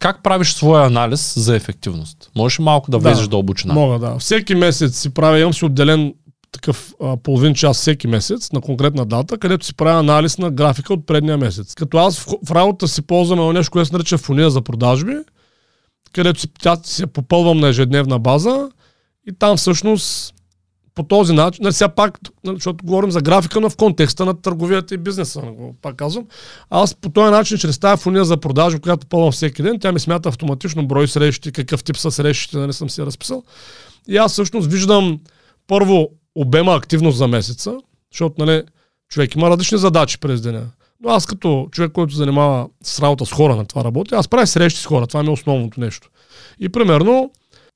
как правиш своя анализ за ефективност? Можеш малко да
Да.
влезеш дълбочина?
Мога, да. Всеки месец си правя, имам си отделен такъв а, половин час всеки месец на конкретна дата, където си правя анализ на графика от предния месец. Като аз в, в работа си ползвам нещо, което се нарича фония за продажби, където си, тя си я попълвам на ежедневна база и там всъщност по този начин, нали, сега пак, нали, защото говорим за графика, но в контекста на търговията и бизнеса, нали, пак казвам. Аз по този начин, чрез тази фуния за продажа, която ползвам всеки ден, тя ми смята автоматично брой срещи, какъв тип са срещите, нали, съм си разписал. И аз всъщност виждам първо обема активност за месеца, защото нали, човек има различни задачи през деня. Но аз като човек, който занимава с работа с хора на това работа, аз правя срещи с хора. Това ми е основното нещо. И примерно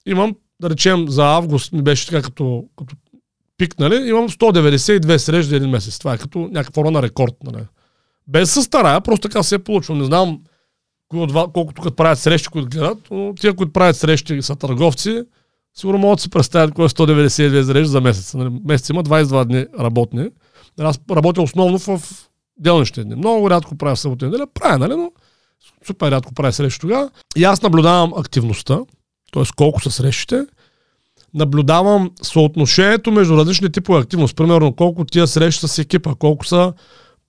имам, да речем, за август ми беше така като, като пик, нали? Имам 192 срещи един месец. Това е като някаква форма на рекорд, нали? Без се старая, просто така се е получило. Не знам колко тук правят срещи, които гледат, но тия, които правят срещи са търговци, сигурно могат да си представят кой е 192 срещи за месец. Нали? Месец има 22 дни работни. Аз работя основно в делнищите дни. Много рядко правя събота неделя. Правя, нали? Но супер рядко правя срещи тогава. И аз наблюдавам активността, т.е. колко са срещите. Наблюдавам съотношението между различни типове активност. Примерно колко тия среща с екипа, колко са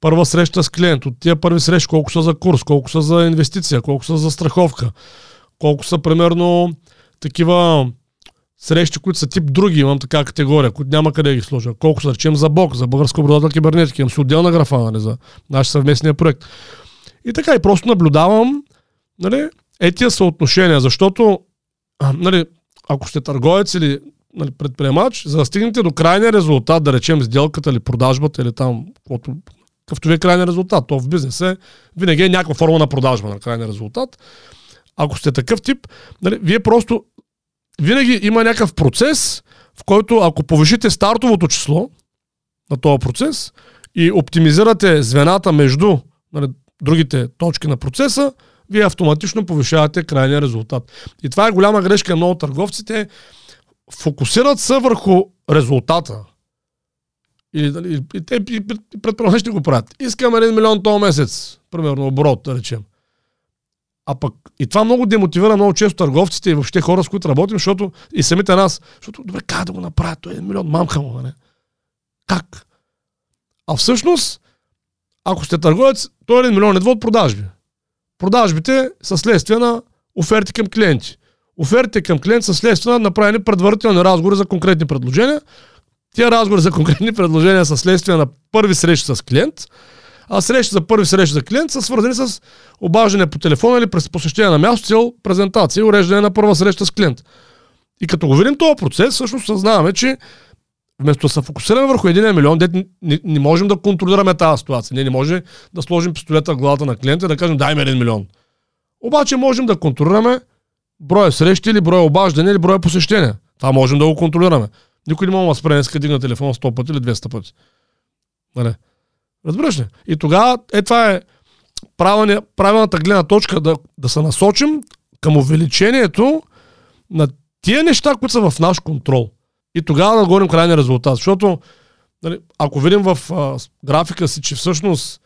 първа среща с клиент, от тия първи срещи, колко са за курс, колко са за инвестиция, колко са за страховка, колко са примерно такива срещи, които са тип други, имам така категория, които няма къде да ги сложа. Колко са, речем, за БОК, за българска образователна кибернетика, имам си отделна графа, нали, за наш съвместния проект. И така, и просто наблюдавам, нали, етия съотношения, защото, нали, ако сте търговец или нали, предприемач, за да стигнете до крайния резултат, да речем сделката или продажбата или там, каквото, какъвто ви е крайния резултат, то в бизнес е, винаги е някаква форма на продажба на крайния резултат. Ако сте такъв тип, нали, вие просто винаги има някакъв процес, в който ако повишите стартовото число на този процес и оптимизирате звената между нали, другите точки на процеса, вие автоматично повишавате крайния резултат. И това е голяма грешка на търговците. Фокусират се върху резултата. И, и, и, те и ще го правят. Искам 1 милион този месец, примерно оборот, да речем. А пък и това много демотивира много често търговците и въобще хора, с които работим, защото и самите нас, защото добре, как да го направя, той е милион, мамка му, не? Как? А всъщност, ако сте търговец, той е един милион едва от продажби. Продажбите са следствие на оферти към клиенти. Офертите към клиент са следствие на направени предварителни разговори за конкретни предложения. Тия разговори за конкретни предложения са следствие на първи срещи с клиент, а срещи за първи срещи за клиент са свързани с обаждане по телефона или през посещение на място, цел презентация и уреждане на първа среща с клиент. И като го видим този процес, всъщност съзнаваме, че вместо да се фокусираме върху един милион, дет не, не, можем да контролираме тази ситуация. Ние не можем да сложим пистолета в главата на клиента и да кажем дай ми един милион. Обаче можем да контролираме броя срещи или броя обаждане или броя посещения. Това можем да го контролираме. Никой не може да спре днес дигна телефона 100 пъти или 200 пъти. Нали? Разбираш ли? И тогава е това е правилната гледна точка да, да се насочим към увеличението на тия неща, които са в наш контрол. И тогава да гоним крайния резултат. Защото нали, ако видим в а, графика си, че всъщност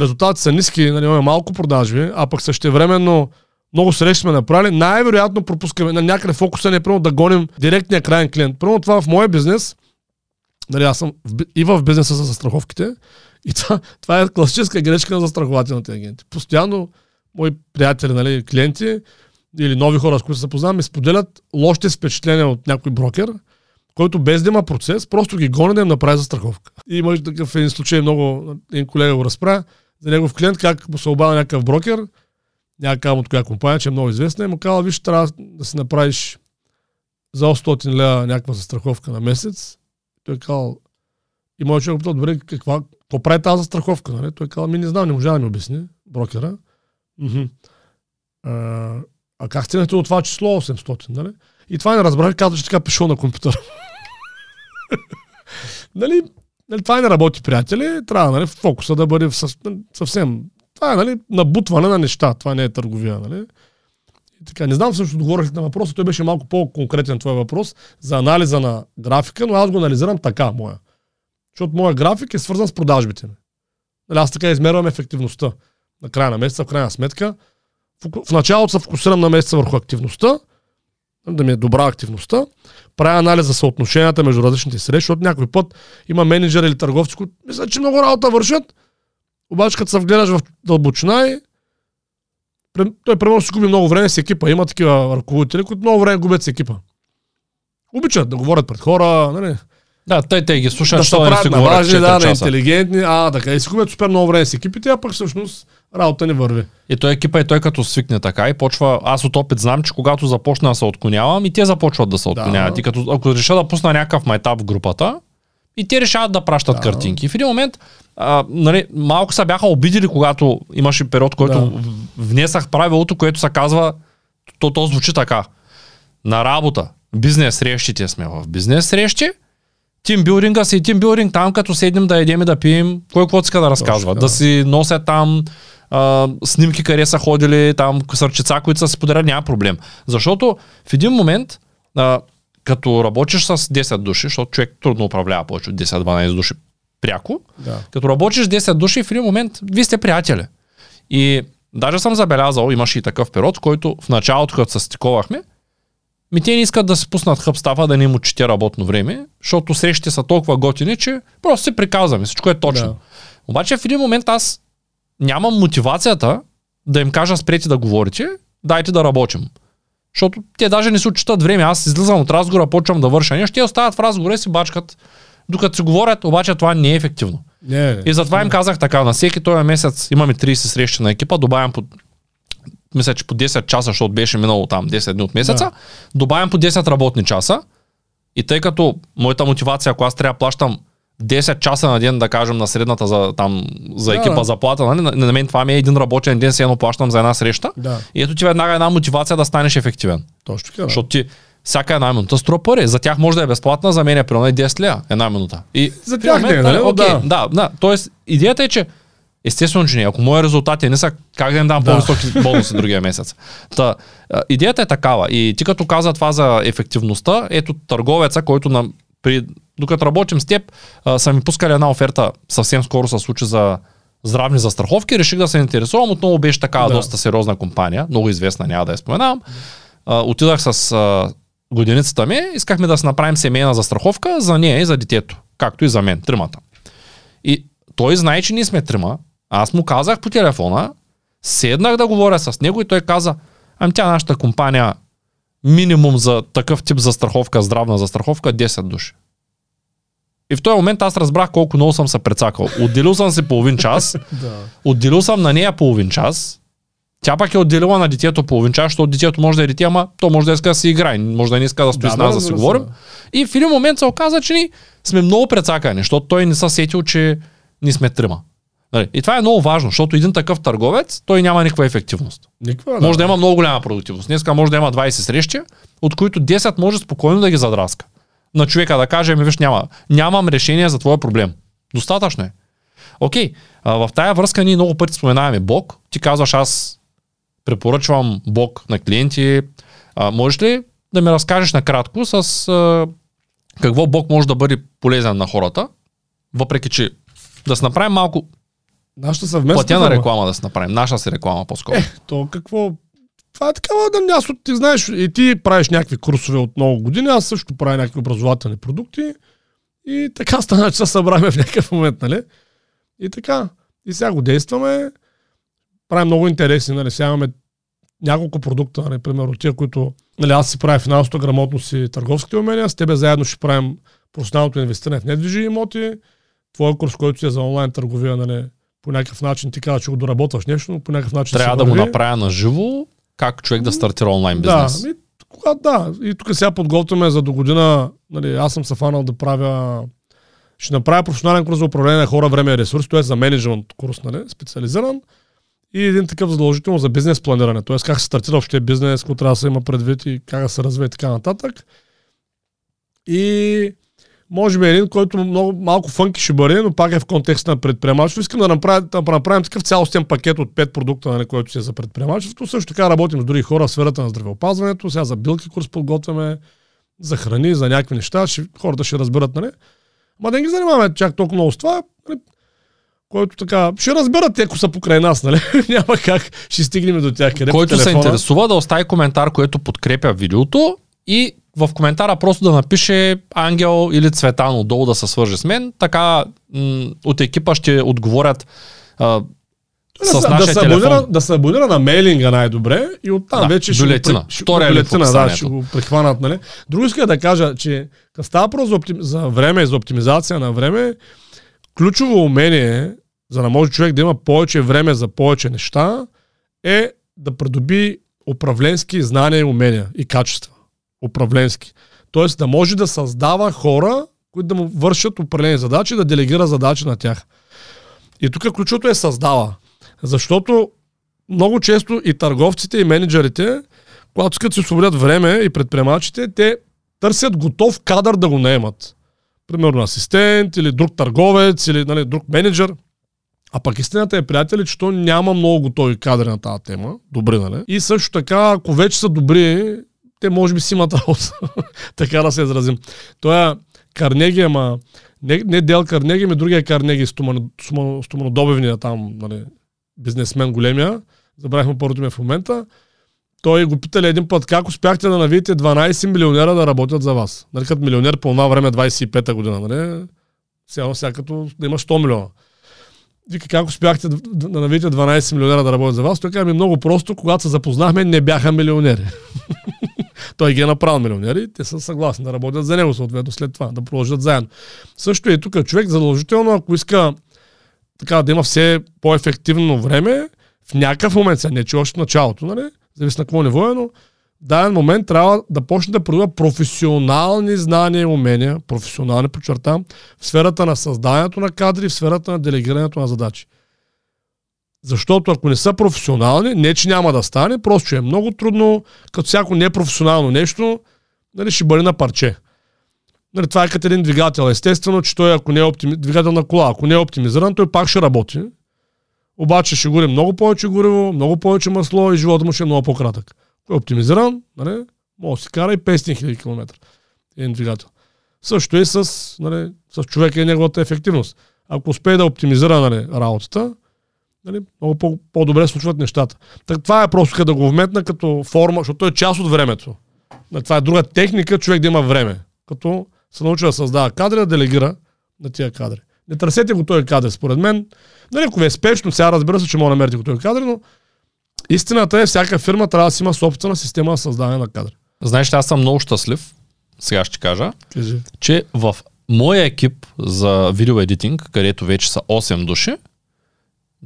резултатите са ниски, нали, имаме малко продажби, а пък същевременно много срещи сме направили, най-вероятно пропускаме на някъде фокуса не е да гоним директния крайен клиент. Първо това в моя бизнес Нали, аз съм в, и в бизнеса за застраховките. И това, това е класическа грешка на застрахователните агенти. Постоянно мои приятели, нали, клиенти или нови хора, с които се познавам, ми споделят лошите впечатления от някой брокер, който без да има процес, просто ги гони да им направи застраховка. И има такъв един случай, много, един колега го разправя, за негов клиент, как му се обада някакъв брокер, някакъв от коя компания, че е много известна, и му казва, виж, трябва да си направиш за 800 лева някаква застраховка на месец, той е казал, и моят човек добре, каква, какво прави тази страховка? Нали? Той е казал, ми не знам, не може да ми обясни, брокера. Mm-hmm. А, а как стигнахте от това число 800, нали? И това не разбрах, казва, че така пише на компютъра. нали, нали, това не работи, приятели. Трябва нали, фокуса да бъде съвсем... Това е нали, набутване на неща. Това не е търговия. Нали? така, не знам всъщност отговорих на въпроса, той беше малко по-конкретен твой въпрос за анализа на графика, но аз го анализирам така, моя. Защото моя график е свързан с продажбите ми. Нали, аз така измервам ефективността на края на месеца, в крайна сметка. В началото се фокусирам на месеца върху активността, да ми е добра активността. Правя анализ за съотношенията между различните срещи, защото някой път има менеджери или търговци, които мислят, че много работа вършат, обаче като се вгледаш в дълбочина и той примерно си губи много време с екипа. Има такива ръководители, които много време губят с екипа. Обичат да говорят пред хора, нали?
Да, те, те ги слушат,
да важни,
4
да, на интелигентни, а така. И си губят супер много време с екипите, а пък всъщност работа не върви.
И той екипа и той като свикне така и почва, аз от опит знам, че когато започна да се отклонявам и те започват да се отклоняват.
Да.
И като, ако реша да пусна някакъв майтап в групата, и те решават да пращат
Да.
картинки. В един момент, а, нали, малко се бяха обидили, когато имаше период, който
Да.
внесах правилото, което се казва, то, то звучи така. На работа, бизнес срещите сме в бизнес срещи, тимбилдинга си тимбилдинг, там като седнем да едем и да пием, кой какво иска да разказва.
така.
Да си носят там а, снимки къде са ходили, там сърчица, които са си подарили, няма проблем. Защото в един момент, а, като работиш с 10 души, защото човек трудно управлява повече от 10-12 души пряко,
Да.
като работиш с 10 души, в един момент вие сте приятели. И даже съм забелязал, имаше и такъв период, който в началото, като се стиковахме, ми те не искат да се пуснат хъбстафа, да не им отчете работно време, защото срещите са толкова готини, че просто се приказваме, всичко е точно.
Да.
Обаче в един момент аз нямам мотивацията да им кажа спрете да говорите, дайте да работим. Защото те даже не се отчитат време. Аз излизам от разговора, почвам да върша нещо, те остават в разговора и си бачкат, докато си говорят, обаче това не е ефективно.
Не, не.
И затова им казах така, на всеки този месец имаме 30 срещи на екипа, добавям по мисля, че по 10 часа, защото беше минало там 10 дни от месеца,
Да.
добавям по 10 работни часа. И тъй като моята мотивация, ако аз трябва да плащам 10 часа на ден, да кажем, на средната за, там, за екипа
да.
заплата, нали? на, на мен това ми е един работен ден, се едно плащам за една среща.
Да,
И ето ти веднага една мотивация да станеш ефективен.
точно така. Да.
Защото ти всяка една минута струва пари. За тях може да е безплатна, за мен е примерно 10 лева една минута. И
За тях
един
не е, нали?
окей,
Да.
да, да. Тоест, идеята е, че естествено, че не. Ако моят резултат е нисък, как да им дам
Да.
по-високи бонуси другия месец? Та, идеята е такава. И ти като каза това за ефективността, ето търговеца, който на, при, докато работим с теб, а, са ми пускали една оферта, съвсем скоро се случи за здравни застраховки, реших да се интересувам. Отново беше такава
Да.
доста сериозна компания, много известна, няма да я споменавам. А, отидах с а, годиницата ми, искахме да си направим семейна застраховка за нея и за детето, както и за мен, тримата. И той знае, че ние сме трима. Аз му казах по телефона, седнах да говоря с него и той каза, ами тя нашата компания минимум за такъв тип застраховка, здравна застраховка, 10 души. И в този момент аз разбрах колко много съм се прецакал. Отделил съм си половин час,
да.
отделил съм на нея половин час, тя пак е отделила на детето половин час, защото детето може да е дете, ама то може да иска да си играе, може да не иска да стои
Да,
с нас да си
разбира се,
говорим.
да.
И в един момент се оказа, че ни сме много прецакани, защото той не се сетил, че ни сме трима. Нали? И това е много важно, защото един такъв търговец, той няма никаква ефективност.
Никаква,
Може да има много голяма продуктивност. Днеска може да има 20 срещи, от които 10 може спокойно да ги задраска. На човека да каже, ми виж, няма, нямам решение за твоя проблем. Достатъчно е. Окей, а, в тая връзка ние много пъти споменаваме Бог. Ти казваш, аз препоръчвам Бог на клиенти. А, можеш ли да ми разкажеш накратко с а, какво Бог може да бъде полезен на хората, въпреки че да се направим малко
Нашата съвместна
платена
фирма.
реклама да се направим, наша си реклама по-скоро.
Е, то какво... Това е такава, да, аз, ти знаеш, и ти правиш някакви курсове от много години, аз също правя някакви образователни продукти и така стана, че се събрахме в някакъв момент, нали? И така. И сега го действаме. Правим много интересни, нали? Сега имаме няколко продукта, нали? Примерно тия, които нали, аз си правя финансовата грамотност и търговските умения, с тебе заедно ще правим професионалното инвестиране в недвижими имоти, твоя курс, който си е за онлайн търговия, нали, по някакъв начин ти казва, че го доработваш нещо, но по някакъв начин
Трябва да го направя на живо, как човек да стартира онлайн бизнес.
Да, и, кога, да. И тук сега подготвяме за до година. Нали, аз съм се фанал да правя. Ще направя професионален курс за управление на хора, време и ресурси, т.е. за менеджмент курс, нали, специализиран. И един такъв задължително за бизнес планиране, т.е. как се стартира въобще бизнес, какво трябва да се има предвид и как да се развие и така нататък. И може би един, който много малко фънки ще бъде, но пак е в контекста на предприемачество. Искам да направим, да направим такъв цялостен пакет от 5 продукта, нали, който си е за предприемачество. Също така работим с други хора в сферата на здравеопазването. Сега за билки курс подготвяме, за храни, за някакви неща. Ще, хората ще разберат, нали? Ма да не ги занимаваме чак толкова много с това, нали? който така, ще разберат те, ако са покрай нас, нали? Няма как, ще стигнем до тях. Къде
Който се интересува да остави коментар, който подкрепя видеото и в коментара просто да напише Ангел или Цветан отдолу да се свърже с мен. Така м- от екипа ще отговорят а, с
да,
нашия
да, се
телефон.
абонира, да се абонира на мейлинга най-добре и оттам
Да,
вече ще
бюлетина.
го, при- ще,
Втория
бюлетина, да, ще го прихванат. Нали? Друго иска да кажа, че става просто за, оптим... за време и за оптимизация на време, ключово умение, за да може човек да има повече време за повече неща, е да придоби управленски знания и умения и качества. Управленски. Тоест да може да създава хора, които да му вършат определени задачи, да делегира задачи на тях. И тук ключото е създава. Защото много често и търговците, и менеджерите, когато искат да си освободят време и предприемачите, те търсят готов кадър да го наемат. Примерно асистент или друг търговец или нали, друг менеджер. А пък истината е, приятели, че то няма много готови кадри на тази тема. Добри, нали? И също така, ако вече са добри, те може би си имат работа. така да се изразим. Той е Карнеги, ама не, не Дел Карнеги, ми другия Карнеги, стомано- стомано- стоманодобивния там, нали, бизнесмен големия. Забравихме първото име в момента. Той го питали един път, как успяхте да навиете 12 милионера да работят за вас? Нали, като милионер по това време 25-та година, нали? Сега, сега като да има 100 милиона. Вика, как успяхте да навиете 12 милионера да работят за вас? Той каза ми много просто, когато се запознахме, не бяха милионери. Той ги е направил милионери, те са съгласни да работят за него, съответно след това, да продължат заедно. Също и тук човек задължително, ако иска така да има все по-ефективно време, в някакъв момент, сега не че още в началото, нали? зависи на какво ниво е, но в даден момент трябва да почне да придобива професионални знания и умения, професионални, подчертавам, в сферата на създанието на кадри, в сферата на делегирането на задачи. Защото ако не са професионални, не че няма да стане, просто е много трудно, като всяко непрофесионално нещо, нали, ще бъде на парче. Нали, това е като един двигател. Естествено, че той, ако не е оптими... двигател на кола, ако не е оптимизиран, той пак ще работи. Обаче ще гори много повече гориво, много повече масло и живота му ще е много по-кратък. Ако е оптимизиран, нали, може да си кара и 500 000 км. Един двигател. Също и с, нали, с човека и неговата ефективност. Ако успее да оптимизира нали, работата, нали, много по- по-добре случват нещата. Так, това е просто да го вметна като форма, защото е част от времето. Нали, Това е друга техника, човек да има време. Като се научи да създава кадри, да делегира на тия кадри. Не търсете го този кадър, според мен. Нали, ако ви е спешно, сега разбира се, че може да намерите го този кадър, но истината е, всяка фирма трябва да си има собствена система за създаване на кадри.
Знаеш, аз съм много щастлив, сега ще кажа,
Кажи.
че в моя екип за видеоедитинг, където вече са 8 души,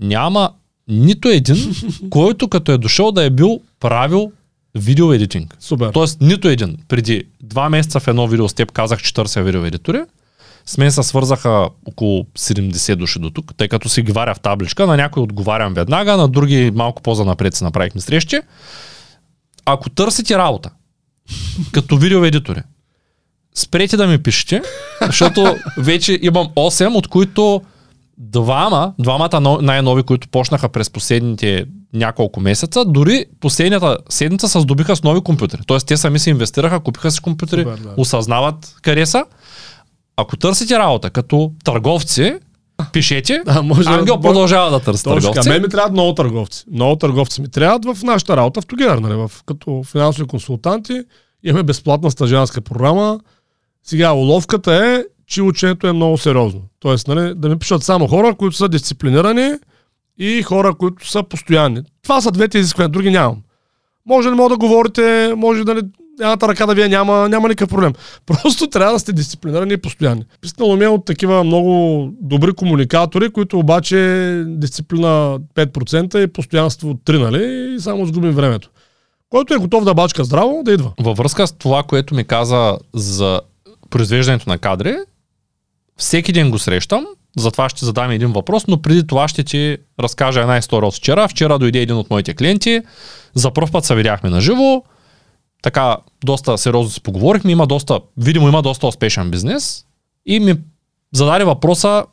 няма нито един, който като е дошъл да е бил правил видеоедитинг.
Супер.
Тоест нито един. Преди два месеца в едно видео с теб казах, че търся видеоедитори. С мен се свързаха около 70 души до тук, тъй като си ги варя в табличка. На някой отговарям веднага, на други малко по-занапред се направихме срещи. Ако търсите работа, като видеоедитори, спрете да ми пишете, защото вече имам 8, от които двама, двамата но- най-нови, които почнаха през последните няколко месеца, дори последната седмица се здобиха с нови компютри. Тоест те сами се инвестираха, купиха си компютри,
Супер, да.
осъзнават къде са. Ако търсите работа като търговци, пишете.
Да, може
Ангел
да-
продължава да търси
Точно
търговци.
Мен ми трябват много търговци. Много търговци ми трябват в нашата работа в Тугер, нали, в, като финансови консултанти. Имаме безплатна стажанска програма. Сега уловката е, че ученето е много сериозно. Тоест, нали, да ми пишат само хора, които са дисциплинирани и хора, които са постоянни. Това са двете изисквания, други нямам. Може не мога да говорите, може да не, едната ръка да ви я няма, няма никакъв проблем. Просто трябва да сте дисциплинирани и постоянни. Писнало ми е от такива много добри комуникатори, които обаче дисциплина 5% и постоянство 3, нали? И само сгубим времето. Който е готов да бачка здраво, да идва.
Във връзка с това, което ми каза за произвеждането на кадри, всеки ден го срещам, затова ще задам един въпрос, но преди това ще ти разкажа една история от вчера. Вчера дойде един от моите клиенти, за първ път се видяхме на живо, така доста сериозно си поговорихме, има доста, видимо има доста успешен бизнес и ми зададе въпроса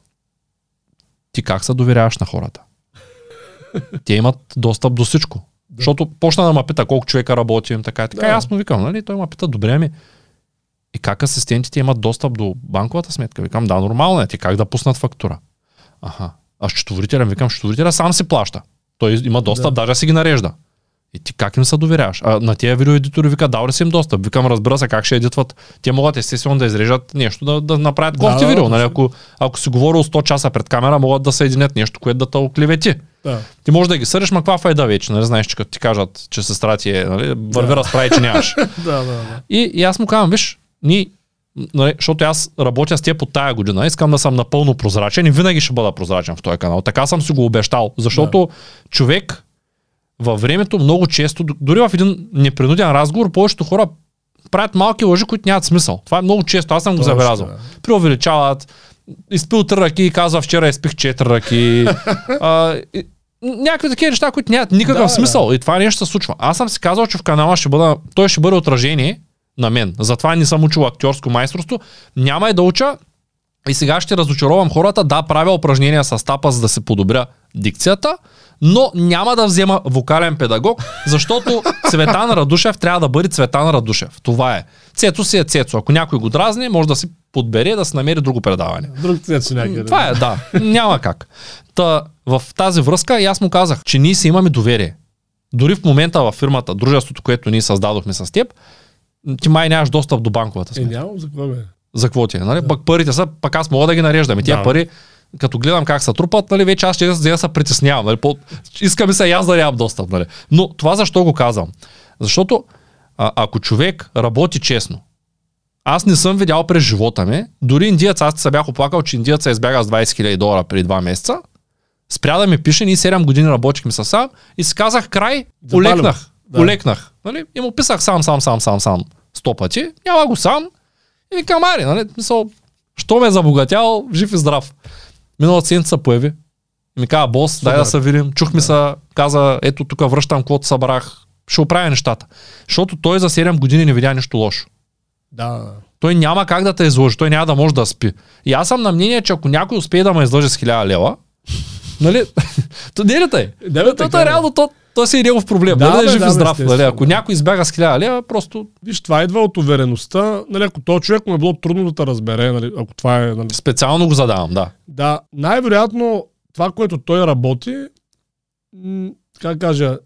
ти как се доверяваш на хората? Те имат достъп до всичко. Да. Защото почна да ме пита колко човека работим, така и така.
Да.
Да. Аз му викам, нали? Той ме пита, добре ми. И как асистентите имат достъп до банковата сметка? Викам, да, нормално е. Ти как да пуснат фактура? Аха. А счетоводителя, викам, счетоводителя сам си плаща. Той има достъп,
Да.
да. даже си ги нарежда. И ти как им се доверяваш? А на тия видеоедитори вика, дал ли си им достъп? Викам, разбира се, как ще едитват. Те могат естествено да изрежат нещо, да, да направят кофти
да,
видео. Нали? Ако, ако си говорил 100 часа пред камера, могат да съединят нещо, което да те оклевети.
Да.
Ти можеш да ги съдиш, ма каква файда вече, нали? Знаеш, че като ти кажат, че сестра ти е, нали? Върви да. разправи, че нямаш.
да, да, да.
И, и аз му казвам, виж, ни, нали, защото аз работя с теб от тая година, искам да съм напълно прозрачен и винаги ще бъда прозрачен в този канал. Така съм си го обещал, защото да. човек във времето много често, дори в един непринуден разговор, повечето хора правят малки лъжи, които нямат смисъл. Това е много често, аз съм го забелязал. Да. Преувеличават, изпил три ръки и казва вчера изпих четири ръки. а, и, някакви такива неща, които нямат никакъв да, смисъл. Да. И това нещо се случва. Аз съм си казал, че в канала ще бъда, той ще бъде отражение на мен. Затова не съм учил актьорско майсторство. Няма и да уча. И сега ще разочаровам хората. Да, правя упражнения с тапа, за да се подобря дикцията, но няма да взема вокален педагог, защото Цветан Радушев трябва да бъде Цветан Радушев. Това е. Цето си е Цецо. Ако някой го дразни, може да си подбере да се намери друго предаване.
Друг Цецо някъде.
Това е, да. Няма как. Та, в тази връзка и аз му казах, че ние си имаме доверие. Дори в момента във фирмата, дружеството, което ние създадохме с теб, ти май нямаш достъп до банковата
сметка. Е, нямам, за какво бе?
За какво ти е, нали? Да. Пък парите са, пък аз мога да ги нареждам. И тия да. пари, като гледам как се трупат, нали, вече аз ще да се притеснявам. Нали? По... Искаме се и аз да нямам достъп. Нали? Но това защо го казвам? Защото а, ако човек работи честно, аз не съм видял през живота ми, дори индиец, аз се бях оплакал, че индиец е избяга с 20 000 долара преди 2 месеца, спря да ми пише, ние 7 години работихме с сам и си казах край, улекнах, да. улекнах. Нали? И му писах сам, сам, сам, сам, сам, сто пъти, няма го сам и викам, ари, нали? Мисъл, що ме е забогатял, жив и здрав. Миналата седмица се появи. И ми каза, бос, дай да се видим. Чух ми да. се, каза, ето тук връщам, каквото събрах. Ще оправя нещата. Защото той за 7 години не видя нищо лошо.
Да.
Той няма как да те излъжи, той няма да може да спи. И аз съм на мнение, че ако някой успее да ме излъже с 1000 лева, нали? то не ли тъй?
Да, бе,
е реално, то, то си е негов проблем. Да, нали, да, е жив да, и здрав. Нали? Ако някой избяга с 1000 лева, просто...
Виж, това идва от увереността. Нали, ако този човек му е било трудно да те разбере, нали, ако това е... Нали...
Специално го задавам, да.
Да, най-вероятно това, което той работи, м- как кажа,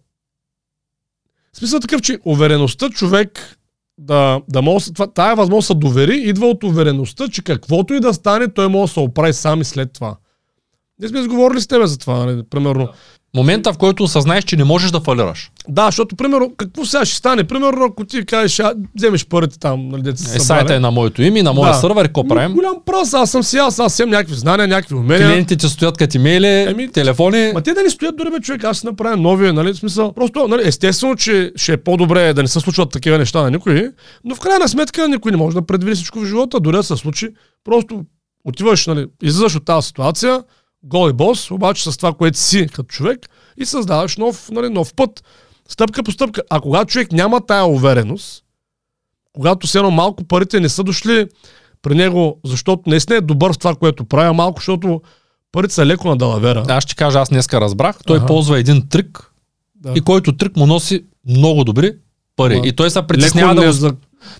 смисъл такъв, че увереността човек да, да може, това, тая възможност да довери, идва от увереността, че каквото и да стане, той може да се оправи сам и след това. Ние сме изговорили с тебе за това, нали, примерно. Да.
Момента, в който осъзнаеш, че не можеш да фалираш.
Да, защото, примерно, какво сега ще стане? Примерно, ако ти кажеш, а, вземеш парите там, нали, деца
е, сайта е на моето име, на моя да. сървър, какво правим?
Голям прос, аз съм си, аз, аз съм някакви знания, някакви умения.
Клиентите стоят като имейли, Еми, телефони.
Ма те дали стоят дори бе, човек, аз ще направя новия, нали, смисъл. Просто, нали, естествено, че ще е по-добре да не се случват такива неща на никой, но в крайна сметка никой не може да предвиди всичко в живота, дори да се случи. Просто отиваш, нали, излизаш от тази ситуация, гол и бос, обаче с това, което си като човек и създаваш нов, нали, нов път, стъпка по стъпка. А когато човек няма тая увереност, когато все едно малко парите не са дошли при него, защото наистина е добър в това, което прави, малко, защото парите са леко на далавера.
Аз ще кажа, аз днеска разбрах, той ага. ползва един трик, да. и който трик му носи много добри пари. Ама, и той се притеснява да... Го... За...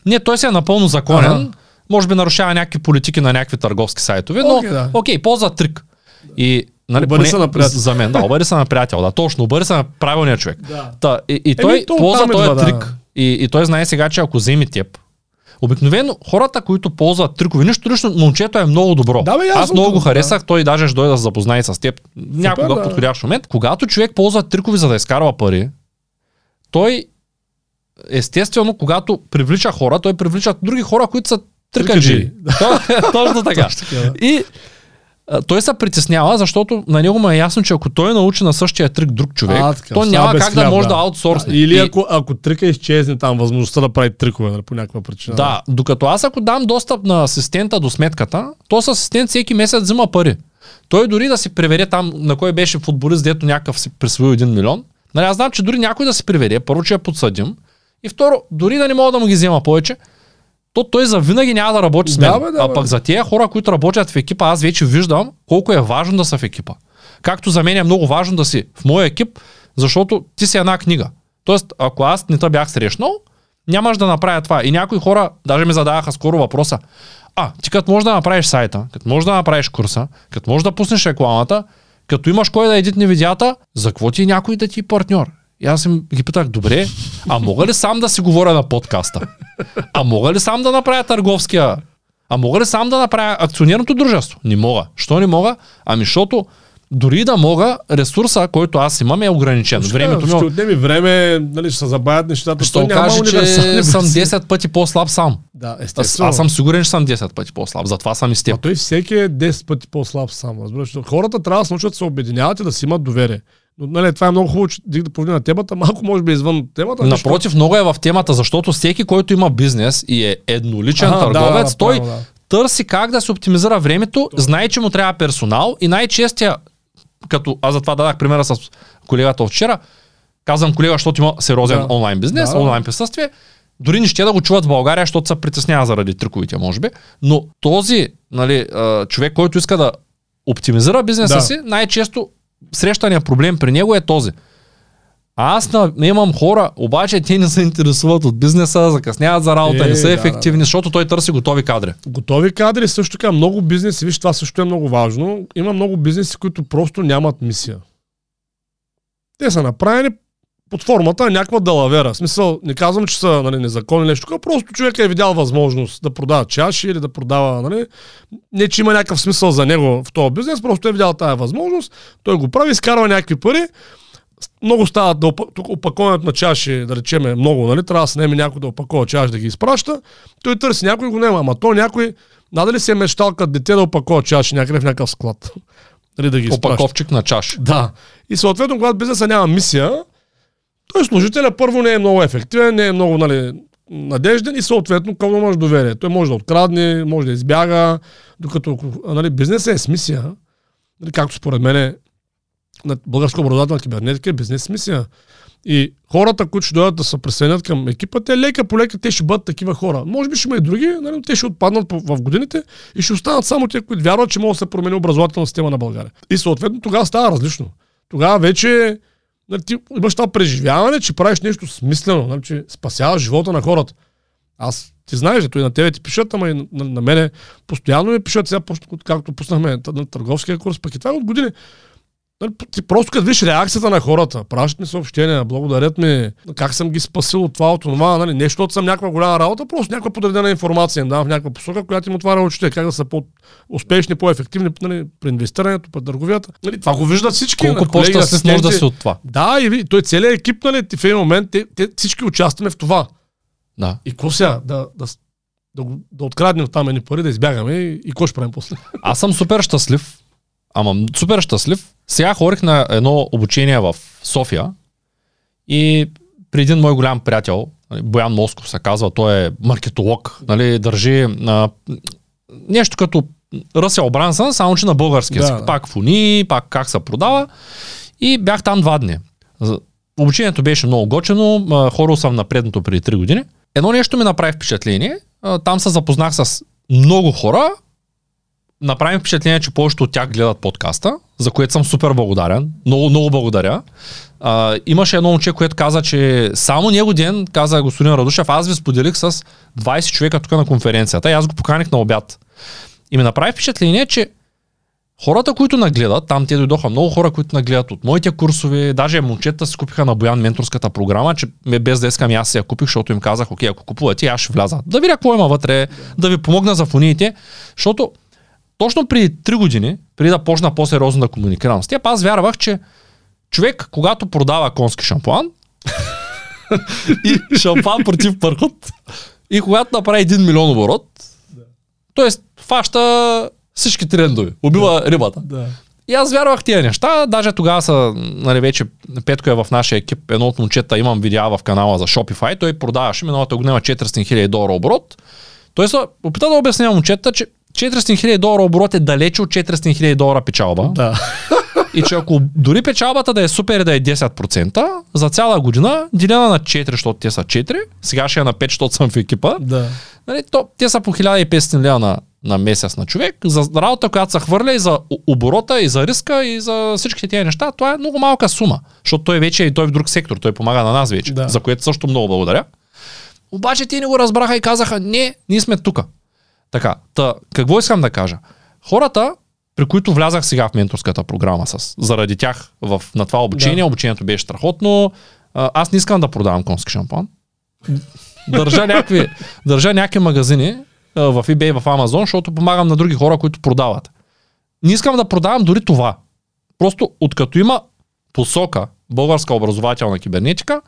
Не, той си е напълно законен. Ага. Може би нарушава някакви политики на някакви търговски сайтове, но окей, да. окей ползва трик. И
Нали, обари се на приятел.
За мен, да, обари се на приятел, да, точно, обари се на правилния човек. Да. Та, и, и той Еми, ползва този да. трик. И, и той знае сега, че ако вземе теб, Обикновено хората, които ползват трикове, нищо лично, момчето е много добро.
Да, бе,
аз много го харесах, да. той даже ще дойде да се запознае с теб някога да. подходящ момент. Когато човек ползва трикове за да изкарва пари, той естествено, когато привлича хора, той привлича други хора, които са трикаджи. Точно така. И той се притеснява, защото на него му е ясно, че ако той научи на същия трик друг човек, а, така, то няма как да може да, да аутсорсне.
Или и... ако, ако трика изчезне там, възможността да прави трикове нали, по някаква причина.
Да, докато аз ако дам достъп на асистента до сметката, то с асистент всеки месец взима пари. Той дори да си превере там, на кой беше футболист, дето някакъв си присвоил един милион. Нали, аз знам, че дори някой да си превере, първо, че е подсъдим. И второ, дори да не мога да му ги взема повече, то той за винаги няма да работи с мен. Да, бе, да, а пък за тези хора, които работят в екипа, аз вече виждам колко е важно да са в екипа. Както за мен е много важно да си в моя екип, защото ти си една книга. Тоест, ако аз не те бях срещнал, нямаш да направя това. И някои хора даже ми задаваха скоро въпроса. А, ти като можеш да направиш сайта, като можеш да направиш курса, като можеш да пуснеш рекламата, като имаш кой да едитне видеята, за какво ти е някой да ти е партньор? И аз им ги питах, добре, а мога ли сам да си говоря на подкаста? А мога ли сам да направя търговския? А мога ли сам да направя акционерното дружество? Не мога. Що не мога? Ами защото дори да мога, ресурса, който аз имам е ограничен.
Ще,
Времето ми
ще
е
отнеми време, нали, ще се забавят нещата.
ще окаже, че съм
версии.
10 пъти по-слаб сам.
Да,
Аз,
естествено.
аз съм сигурен, че съм 10 пъти по-слаб. Затова съм и с
А
теб.
той всеки е 10 пъти по-слаб сам. Разбираш? Хората трябва да се научат да се обединяват и да си имат доверие. Но, нали, това е много хубаво, че да повдигна темата, малко може би извън темата.
Напротив, много е в темата, защото всеки, който има бизнес и е едноличен
да,
търговец,
да,
той
да.
търси как да се оптимизира времето, знае, че му трябва персонал и най-честия, като аз затова дадах примера с колегата от вчера, казвам колега, защото има сериозен
Да.
онлайн бизнес,
Да.
онлайн присъствие, дори не ще да го чуват в България, защото се притеснява заради триковите, може би. Но този нали, човек, който иска да оптимизира бизнеса
Да.
си, най-често срещания проблем при него е този. Аз имам хора, обаче те не се интересуват от бизнеса, закъсняват за работа,
Е,
не са ефективни,
да, да.
защото той търси готови кадри.
Готови кадри също така, много бизнеси, виж, това също е много важно. Има много бизнеси, които просто нямат мисия. Те са направени под формата на някаква далавера. В смисъл, не казвам, че са нали, незаконни нещо такова, просто човек е видял възможност да продава чаши или да продава, нали, не че има някакъв смисъл за него в този бизнес, просто е видял тази възможност, той го прави, изкарва някакви пари, много стават да опаковането на чаши, да речем, е много, нали? Трябва да се наеме някой да опакова чаши да ги изпраща. Той търси някой го няма. Ама то някой, надали си е мечтал като дете да опакова чаши някъде в някакъв склад. Нали, да ги изпраща.
Опаковчик на чаш.
Да. И съответно, когато бизнеса няма мисия, той служителя първо не е много ефективен, не е много нали, надежден и съответно към може доверие. Той може да открадне, може да избяга, докато нали, бизнесът е с мисия, нали, както според мен е на българска образователна кибернетика е бизнес с мисия. И хората, които ще дойдат да се присъединят към екипа, те лека по лека те ще бъдат такива хора. Може би ще има и други, нали, но те ще отпаднат в годините и ще останат само те, които вярват, че може да се промени образователна система на България. И съответно тогава става различно. Тогава вече нали, ти имаш това преживяване, че правиш нещо смислено, нали, че спасяваш живота на хората. Аз ти знаеш, ето и на тебе ти пишат, ама и на, на, на мене постоянно ми пишат, сега, както пуснахме на търговския курс, пък и това е от години. Нали, Ти просто като виж реакцията на хората, пращат ми съобщения, благодарят ми, как съм ги спасил от това, от това, нали, не защото съм някаква голяма работа, просто някаква подредена информация им давам в някаква посока, която им отваря очите, как да са по-успешни, по-ефективни нали, при инвестирането, при търговията. Нали, това го виждат всички.
Колко
нали,
по-щастлив може да си от това.
Да, и той целият екип, нали, в един момент, те, те всички участваме в това.
Да.
И сега? Да, да, да, да откраднем там едни пари, да избягаме и, и какво ще правим после?
Аз съм супер щастлив, ама супер щастлив. Сега ходих на едно обучение в София и при един мой голям приятел, нали, Боян Москов се казва, той е маркетолог, нали, държи на нещо като Ръсел Брансън, само че на български език.
да.
Пак фони, пак как се продава. И бях там два дни. Обучението беше много гочено, а, ходил съм на предното преди 3 години. Едно нещо ми направи впечатление. а, Там се запознах с много хора, направи ми впечатление, че повечето от тях гледат подкаста, за което съм супер благодарен. Много, много благодаря. А, имаше едно момче, което каза, че само него ден, каза господин Радушев, аз ви споделих с 20 човека тук на конференцията и аз го поканих на обяд. И ми направи впечатление, че хората, които нагледат, там те дойдоха много хора, които нагледат от моите курсове, даже момчета си купиха на Боян менторската програма, че без да искам аз си я купих, защото им казах, окей, ако купувате, аз ще вляза. Да видя какво има вътре, да ви помогна за фониите, защото точно преди 3 години, преди да почна по-сериозно да комуникирам с теб, аз вярвах, че човек, когато продава конски шампуан и шампуан против пърхот, и когато направи 1 милион оборот, т.е. фаща всички трендове, убива рибата.
Да.
И аз вярвах тия неща, даже тогава са, нали вече Петко е в нашия екип, едно от момчета имам видеа в канала за Shopify, той продаваше миналата година 400 000 долара оборот. Той се опита да обясня момчета, че 400 000 долара оборот е далече от 400 000 долара печалба.
Да.
И че ако дори печалбата да е супер да е 10%, за цяла година, делена на 4, защото те са 4, сега ще е на 5, защото съм в екипа,
да.
нали, то, те са по 1500 лева на, на месец на човек. За работа, която се хвърля и за оборота, и за риска, и за всичките тези неща, това е много малка сума. Защото той вече и той в друг сектор, той помага на нас вече,
Да.
за което също много благодаря. Обаче те не го разбраха и казаха, не, ние сме тука. Така, та, какво искам да кажа? Хората, при които влязах сега в менторската програма с, заради тях в, на това обучение,
Да.
обучението беше страхотно. Аз не искам да продавам конски шампан. Държа някакви, държа някакви магазини в eBay, в Amazon, защото помагам на други хора, които продават. Не искам да продавам дори това. Просто откато има посока българска образователна кибернетика,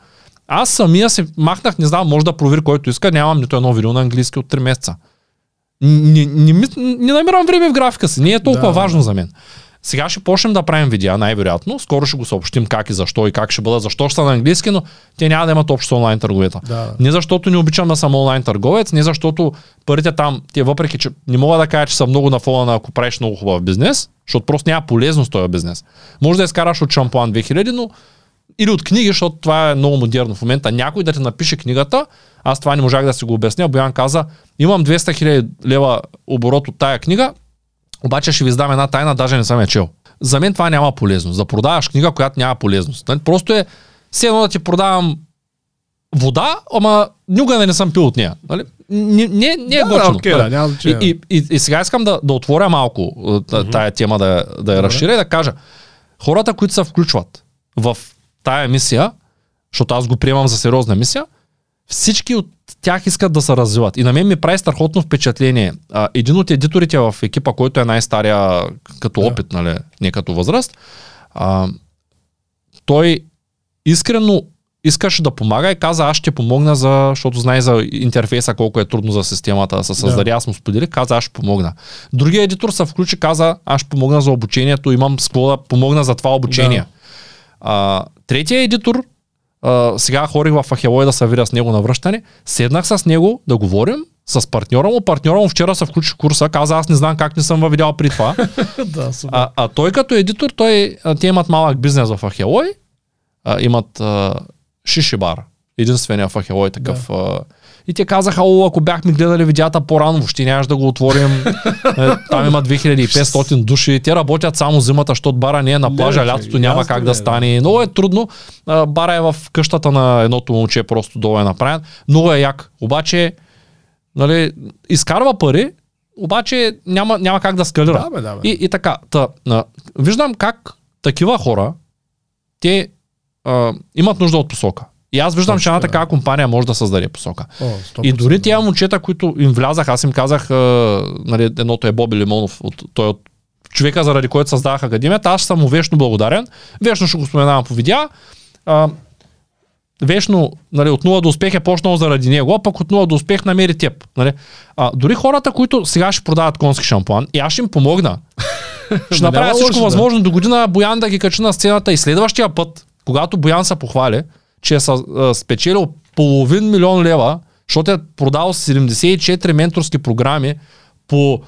аз самия се махнах, не знам, може да провери който иска, нямам нито едно видео на английски от 3 месеца. Не, не, не, не намирам време в графика си, не е толкова
Да.
важно за мен. Сега ще почнем да правим видеа, най-вероятно. Скоро ще го съобщим как и защо и как ще бъдат. Защо ще са на английски, но те няма да имат общо с онлайн търговията.
Да.
Не защото не обичам да съм онлайн търговец, не защото парите там, те въпреки, че не мога да кажа, че са много на фона на ако правиш много хубав бизнес, защото просто няма полезност този бизнес. Може да изкараш от шампуан 2000, но или от книги, защото това е много модерно в момента. Някой да ти напише книгата, аз това не можах да си го обясня. Боян каза, имам 200 000 лева оборот от тая книга, обаче ще ви издам една тайна, даже не съм я чел. За мен това няма полезност. Да продаваш книга, която няма полезност. Нали? Просто е все едно да ти продавам вода, ама никога не съм пил от нея. Нали? Не, не, не е
Да,
готино.
окей, да, няма значение.
и, и, и, и сега искам да, да отворя малко mm-hmm. тая тема, да, да я разширя и да кажа. Хората, които се включват в тая мисия, защото аз го приемам за сериозна мисия, всички от тях искат да се развиват. И на мен ми прави страхотно впечатление. А, един от едиторите в екипа, който е най-стария като опит, нали, не като възраст, а, той искрено искаше да помага и каза, аз ще помогна, за, защото знае за интерфейса колко е трудно за системата да се създаде. Аз му споделих, каза, аз ще помогна. Другия едитор се включи, каза, аз ще помогна за обучението, имам с какво да помогна за това обучение.
Да.
А, третия едитор, а, сега хорих в Ахелой да се видя с него на връщане, седнах с него да говорим, с партньора му. Партньора му вчера се включи в курса, каза, аз не знам как не съм във видял при това.
да, супер.
А, а той като едитор, той, те имат малък бизнес в Ахелой, а, имат а, шиши бар, единствения в Ахелой такъв. А, и те казаха, о, ако бяхме гледали видеята по-рано, въобще нямаш да го отворим. Е, Там има 2500 души. Те работят само зимата, защото бара не е на плажа, лятото няма как
е,
да стане. Много е трудно. Бара е в къщата на едното момче, просто долу е направен. Много е як. Обаче, нали, изкарва пари, обаче няма, няма как да скалира.
Да, бе, да, бе.
И, и така, та, а, виждам как такива хора, те а, имат нужда от посока. И аз виждам, че една
Точно,
такава компания може да създаде посока.
О, 100%,
И дори тия момчета, които им влязах, аз им казах, а, нали, едното е Боби Лимонов, от, той е от човека, заради който създавах академията, аз съм му вечно благодарен. Вечно ще го споменавам по видеа. А, вечно, нали, от нула до успех е почнал заради него, а пък от нула до успех намери теб. Нали. А, дори хората, които сега ще продават конски шампуан, и аз ще им помогна. ще направя всичко възможно до година Боян да ги качи на сцената и следващия път, когато Боян се похвали, че е спечелил половин милион лева, защото е продал 74 менторски програми по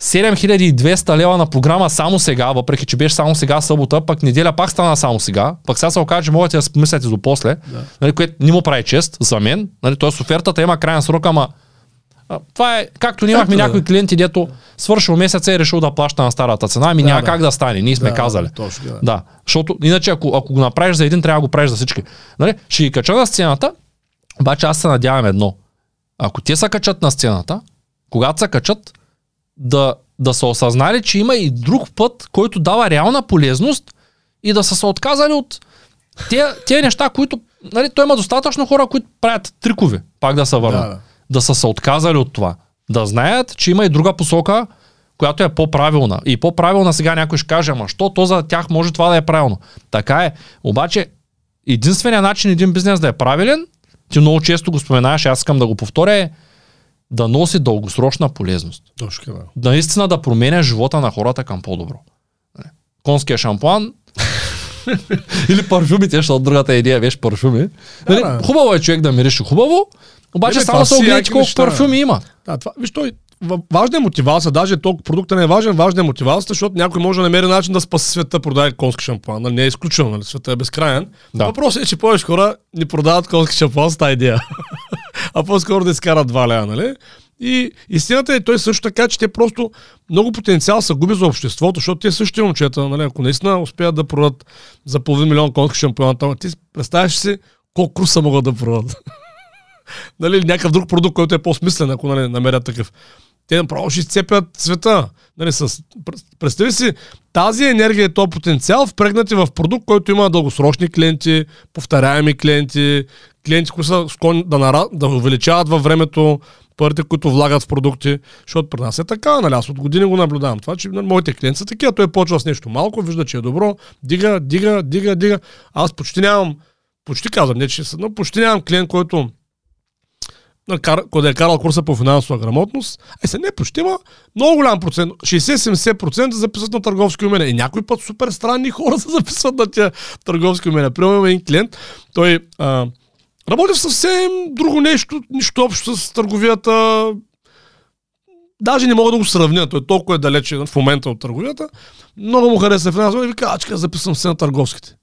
7200 лева на програма само сега, въпреки че беше само сега събота, пък неделя пак стана само сега, пък сега се окаже, че могат да се помислят и до после,
Да.
нали, което не му прави чест за мен, нали, т.е. офертата има крайен срок, ама а, това е, както ние имахме
Както да.
някои клиенти, дето свършил месеца и е решил да плаща на старата цена, ами
Да,
няма
да.
как да стане, ние сме
Да,
казали.
Точно, да.
Да, защото иначе ако, ако го направиш за един, трябва да го правиш за всички. Нали? Ще ги кача на сцената, обаче аз се надявам едно. Ако те се качат на сцената, когато се качат, да, да са осъзнали, че има и друг път, който дава реална полезност и да са се отказали от тези неща, които... Нали, той има достатъчно хора, които правят трикове, пак да се върнат.
Да, да.
Да са се отказали от това. Да знаят, че има и друга посока, която е по-правилна. И по-правилна сега някой ще каже, ама що то за тях може това да е правилно. Така е. Обаче, единственият начин един бизнес да е правилен, ти много често го споменаваш, аз искам да го повторя, е да носи дългосрочна полезност.
Точно, да.
Наистина да променя живота на хората към по-добро. Конския шампуан или парфюмите, защото другата идея беше парфюми. Нали. Хубаво е човек да мирише хубаво, обаче
Е, бе,
само се огледайте колко
неща,
парфюми има.
Да, това, виж, той, ва- важна е мотивация, даже толкова продукта не е важен, важна е мотивацията, защото някой може да намери начин да спаси света, продава конски шампуан. Нали, не е изключено, нали, света е безкрайен.
Да.
Въпросът е, че повече хора ни продават конски шампуан с тази идея. а по-скоро да изкарат два лея, нали? И истината е той също така, че те просто много потенциал са губи за обществото, защото те същите момчета, нали, ако наистина успеят да продадат за половин милион конски шампуан, то ти представяш си колко круса могат да продадат. нали, някакъв друг продукт, който е по-смислен, ако нали, намерят такъв. Те направо ще изцепят света. Нали, с... пр- Представи си, тази енергия и този потенциал впрегнати в продукт, който има дългосрочни клиенти, повторяеми клиенти, клиенти, които са склонни да, нара... да увеличават във времето, парите, които влагат в продукти, защото при нас е така, нали, аз от години го наблюдавам. Това, че нали, моите клиенти са такива, той почва с нещо малко, вижда, че е добро, дига, дига, дига, дига. Аз почти нямам, почти казвам, не че но почти нямам клиент, който който е карал курса по финансова грамотност, е се не почти има много голям процент, 60-70% записват на търговски умения. И някой път супер странни хора се записват на тия търговски умения. Примерно един клиент, той а, работи в съвсем друго нещо, нищо общо с търговията. Даже не мога да го сравня, той толкова е далече в момента от търговията. Много му хареса финансово и вика, ачка, записвам се на търговските.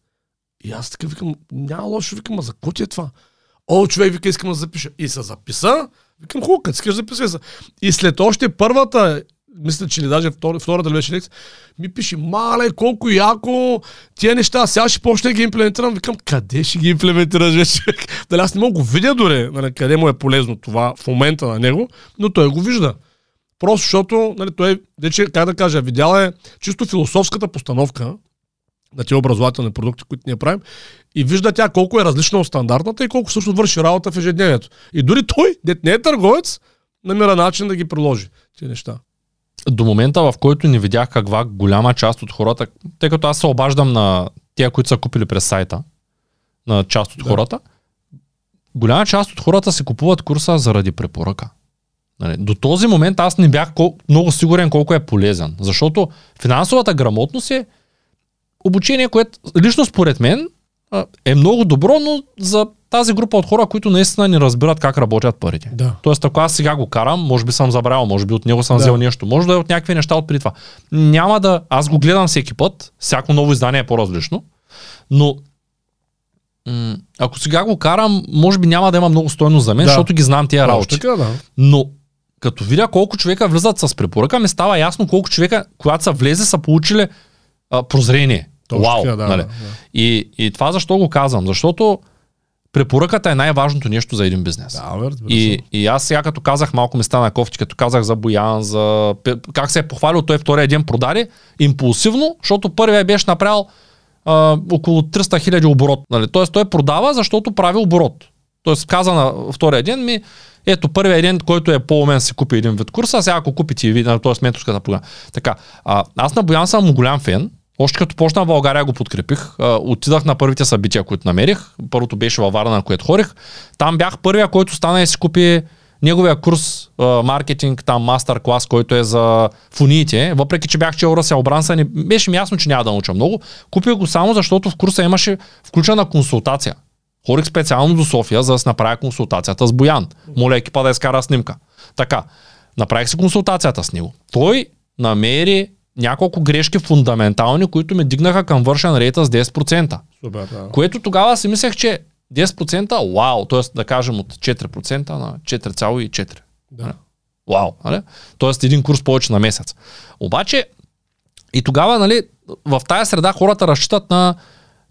И аз така викам, няма лошо, викам, а за какво ти е това? О, човек вика, искам да запиша. И се записа. Викам, хубаво, като искаш записвай се. И след още първата, мисля, че ли даже втор, втората беше лекция, ми пише, мале, колко яко, тия неща, сега ще почне да ги имплементирам. Викам, къде ще ги имплементираш вече? Дали аз не мога го видя дори, нали, къде му е полезно това в момента на него, но той го вижда. Просто защото, нали, той, вече, как да кажа, видял е чисто философската постановка, на тези образователни продукти, които ние правим, и вижда тя колко е различна от стандартната и колко също върши работа в ежедневието. И дори той, дет не е търговец, намира начин да ги приложи тези неща.
До момента, в който не видях каква голяма част от хората, тъй като аз се обаждам на тия, които са купили през сайта, на част от да. хората, голяма част от хората се купуват курса заради препоръка. Нали, до този момент аз не бях много сигурен колко е полезен, защото финансовата грамотност е обучение, което лично според мен е много добро, но за тази група от хора, които наистина не разбират как работят парите.
Да.
Тоест, ако аз сега го карам, може би съм забравял, може би от него съм да. взел нещо, може да е от някакви неща от преди това. Няма да. Аз го гледам всеки път, всяко ново издание е по-различно, но м- ако сега го карам, може би няма да има много стойност за мен, да. защото ги знам тия работи.
Така, да.
Но като видя колко човека влизат с препоръка, ми става ясно колко човека, когато са влезе, са получили а, прозрение. Точно Вау! Да, нали? да. И, и това защо го казвам? Защото препоръката е най-важното нещо за един бизнес.
Да,
и, и аз сега като казах, малко ми стана кофти, като казах за Боян, за как се е похвалил, той втория ден продаде импулсивно, защото първия беше направил а, около 300 хиляди оборот. Нали? Тоест той продава, защото прави оборот. Тоест каза на втория ден ми, ето първия ден, който е по-умен си купи един вид курса, а сега ако купите и ви, т.е. менторската програма. Така, а, аз на Боян съм голям фен, още като почна в България го подкрепих. отидах на първите събития, които намерих. Първото беше във Варна, на което хорих. Там бях първия, който стана и си купи неговия курс маркетинг, там мастер клас, който е за фуниите. Въпреки, че бях чел Расел Бранса, не беше ми ясно, че няма да науча много. Купих го само защото в курса имаше включена консултация. Хорих специално до София, за да се направя консултацията с Боян. Моля екипа да изкара снимка. Така, направих си консултацията с него. Той намери няколко грешки фундаментални, които ме дигнаха към вършен рейта с 10%.
Супер, да.
Което тогава си мислех, че 10% вау, т.е. да кажем от 4% на 4,4%.
Да.
Нали? Вау, нали? Тоест един курс повече на месец. Обаче и тогава, нали, в тая среда хората разчитат на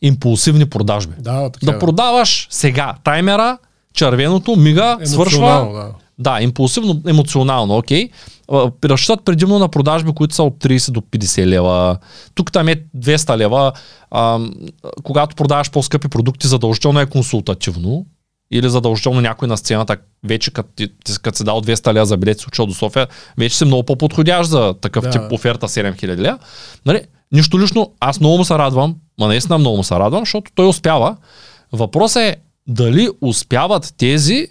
импулсивни продажби.
Да, така,
да, да продаваш сега таймера, червеното мига, свършва.
Да.
Да, импулсивно, емоционално, окей. Okay. Разчитат предимно на продажби, които са от 30 до 50 лева. Тук там е 200 лева. А, когато продаваш по-скъпи продукти, задължително е консултативно. Или задължително някой на сцената, вече като, като си дал 200 лева за билет, си до София, вече си много по-подходящ за такъв да. тип оферта 7000 лева. Нали? Нищо лично, аз много му се радвам, ма наистина много му се радвам, защото той успява. Въпросът е дали успяват тези,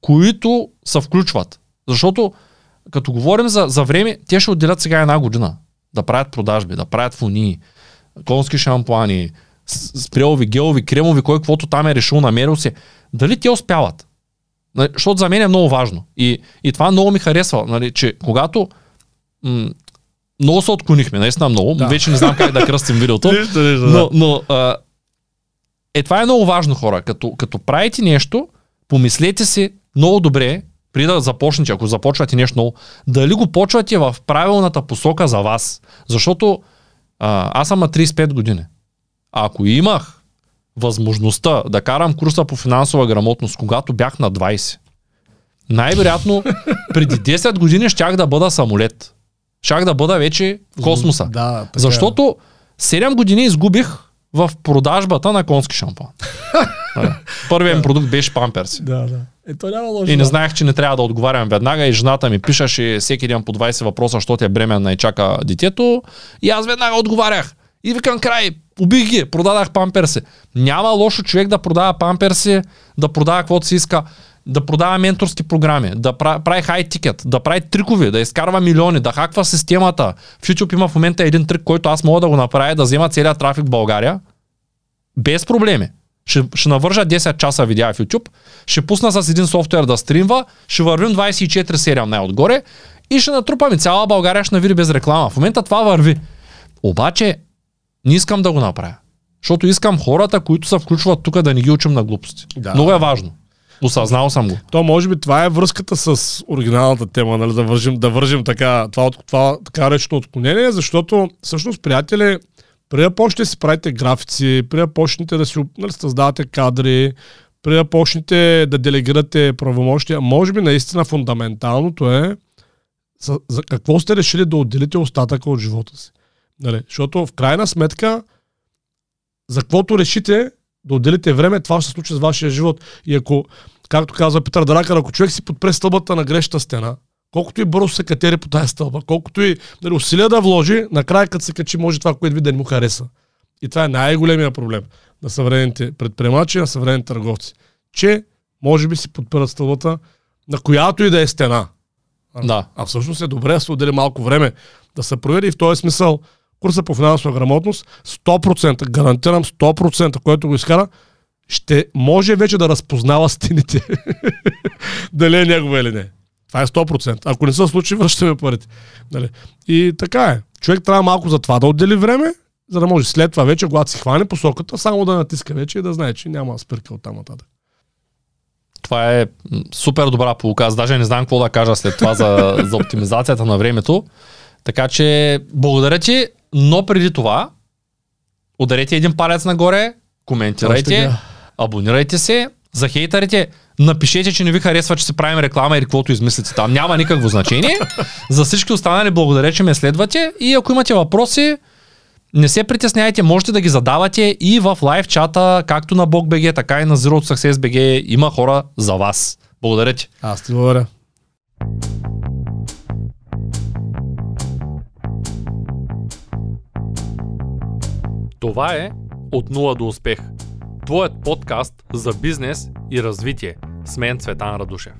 които се включват. Защото като говорим за, за време, те ще отделят сега една година да правят продажби, да правят фуни, конски шампуани, спрелови, гелови, кремови, кой каквото там е решил, намерил се. Дали те успяват? Нали, защото за мен е много важно. И, и това много ми харесва, нали, че когато м- много се отклонихме, наистина много, да. вече не знам как да кръстим видеото, но, но а, е това е много важно хора. Като, като правите нещо, помислете си много добре, при да започнете, ако започвате нещо ново, дали го почвате в правилната посока за вас. Защото а, аз съм на 35 години. А ако имах възможността да карам курса по финансова грамотност, когато бях на 20, най-вероятно преди 10 години щях да бъда самолет. Щях да бъда вече в космоса.
Да, така. Е.
Защото 7 години изгубих в продажбата на конски шампан. Първият продукт беше памперси.
Да, да. Е, то няма лошо.
И не знаех, че не трябва да отговарям веднага и жената ми пишеше всеки ден по 20 въпроса, защото е бременна и чака детето. И аз веднага отговарях. И викам край, убих ги, продадах памперси. Няма лошо човек да продава памперси, да продава каквото си иска, да продава менторски програми, да прави хай тикет, да прави трикови, да изкарва милиони, да хаква системата. В YouTube има в момента един трик, който аз мога да го направя, да взема целият трафик в България, без проблеми. Ще, ще навържа 10 часа видеа в YouTube, ще пусна с един софтуер да стримва, ще вървим 24-7 най-отгоре и ще натрупаме цяла България ще навири без реклама. В момента това върви. Обаче не искам да го направя. Защото искам хората, които се включват тук да не ги учим на глупости.
Да.
Много е важно. Осъзнал съм го.
То може би това е връзката с оригиналната тема, нали, да вържим, да вържим така, това, това така речено отклонение, защото всъщност, приятели, преди да почнете да си правите графици, преди да почнете да си нали, създавате кадри, преди да почнете да делегирате правомощия, може би наистина фундаменталното е за, какво сте решили да отделите остатъка от живота си. Нали? Защото в крайна сметка, за каквото решите да отделите време, това ще се случи с вашия живот. И ако, както казва Петър Дракър, ако човек си подпре стълбата на грешната стена, колкото и бързо се катери по тази стълба, колкото и нали, усилия да вложи, накрая като се качи, може това, което ви да не му хареса. И това е най-големия проблем на съвременните предприемачи, на съвременните търговци. Че може би си подпират стълбата на която и да е стена.
Да.
а всъщност е добре да се отдели малко време да се провери и в този смисъл курса по финансова грамотност 100%, гарантирам 100%, който го изкара, ще може вече да разпознава стените. Дали е негова или не. Това е 100%. Ако не се случи, връщаме парите. Нали? И така е. Човек трябва малко за това да отдели време, за да може след това вече, когато си хване посоката, само да натиска вече и да знае, че няма спирка от там нататък.
Това е супер добра полука. Аз даже не знам какво да кажа след това за, за оптимизацията на времето. Така че, благодаря ти, но преди това, ударете един палец нагоре, коментирайте, абонирайте се, за хейтерите, напишете, че не ви харесва, че се правим реклама или каквото измислите там. Няма никакво значение. За всички останали благодаря, че ме следвате и ако имате въпроси, не се притесняйте, можете да ги задавате и в лайв чата, както на BogBG, така и на Zero Success BG. Има хора за вас. Благодаря ти.
Аз ти благодаря.
Това е От нула до успех. Твоят подкаст за бизнес и развитие. С мен Цветан Радушев.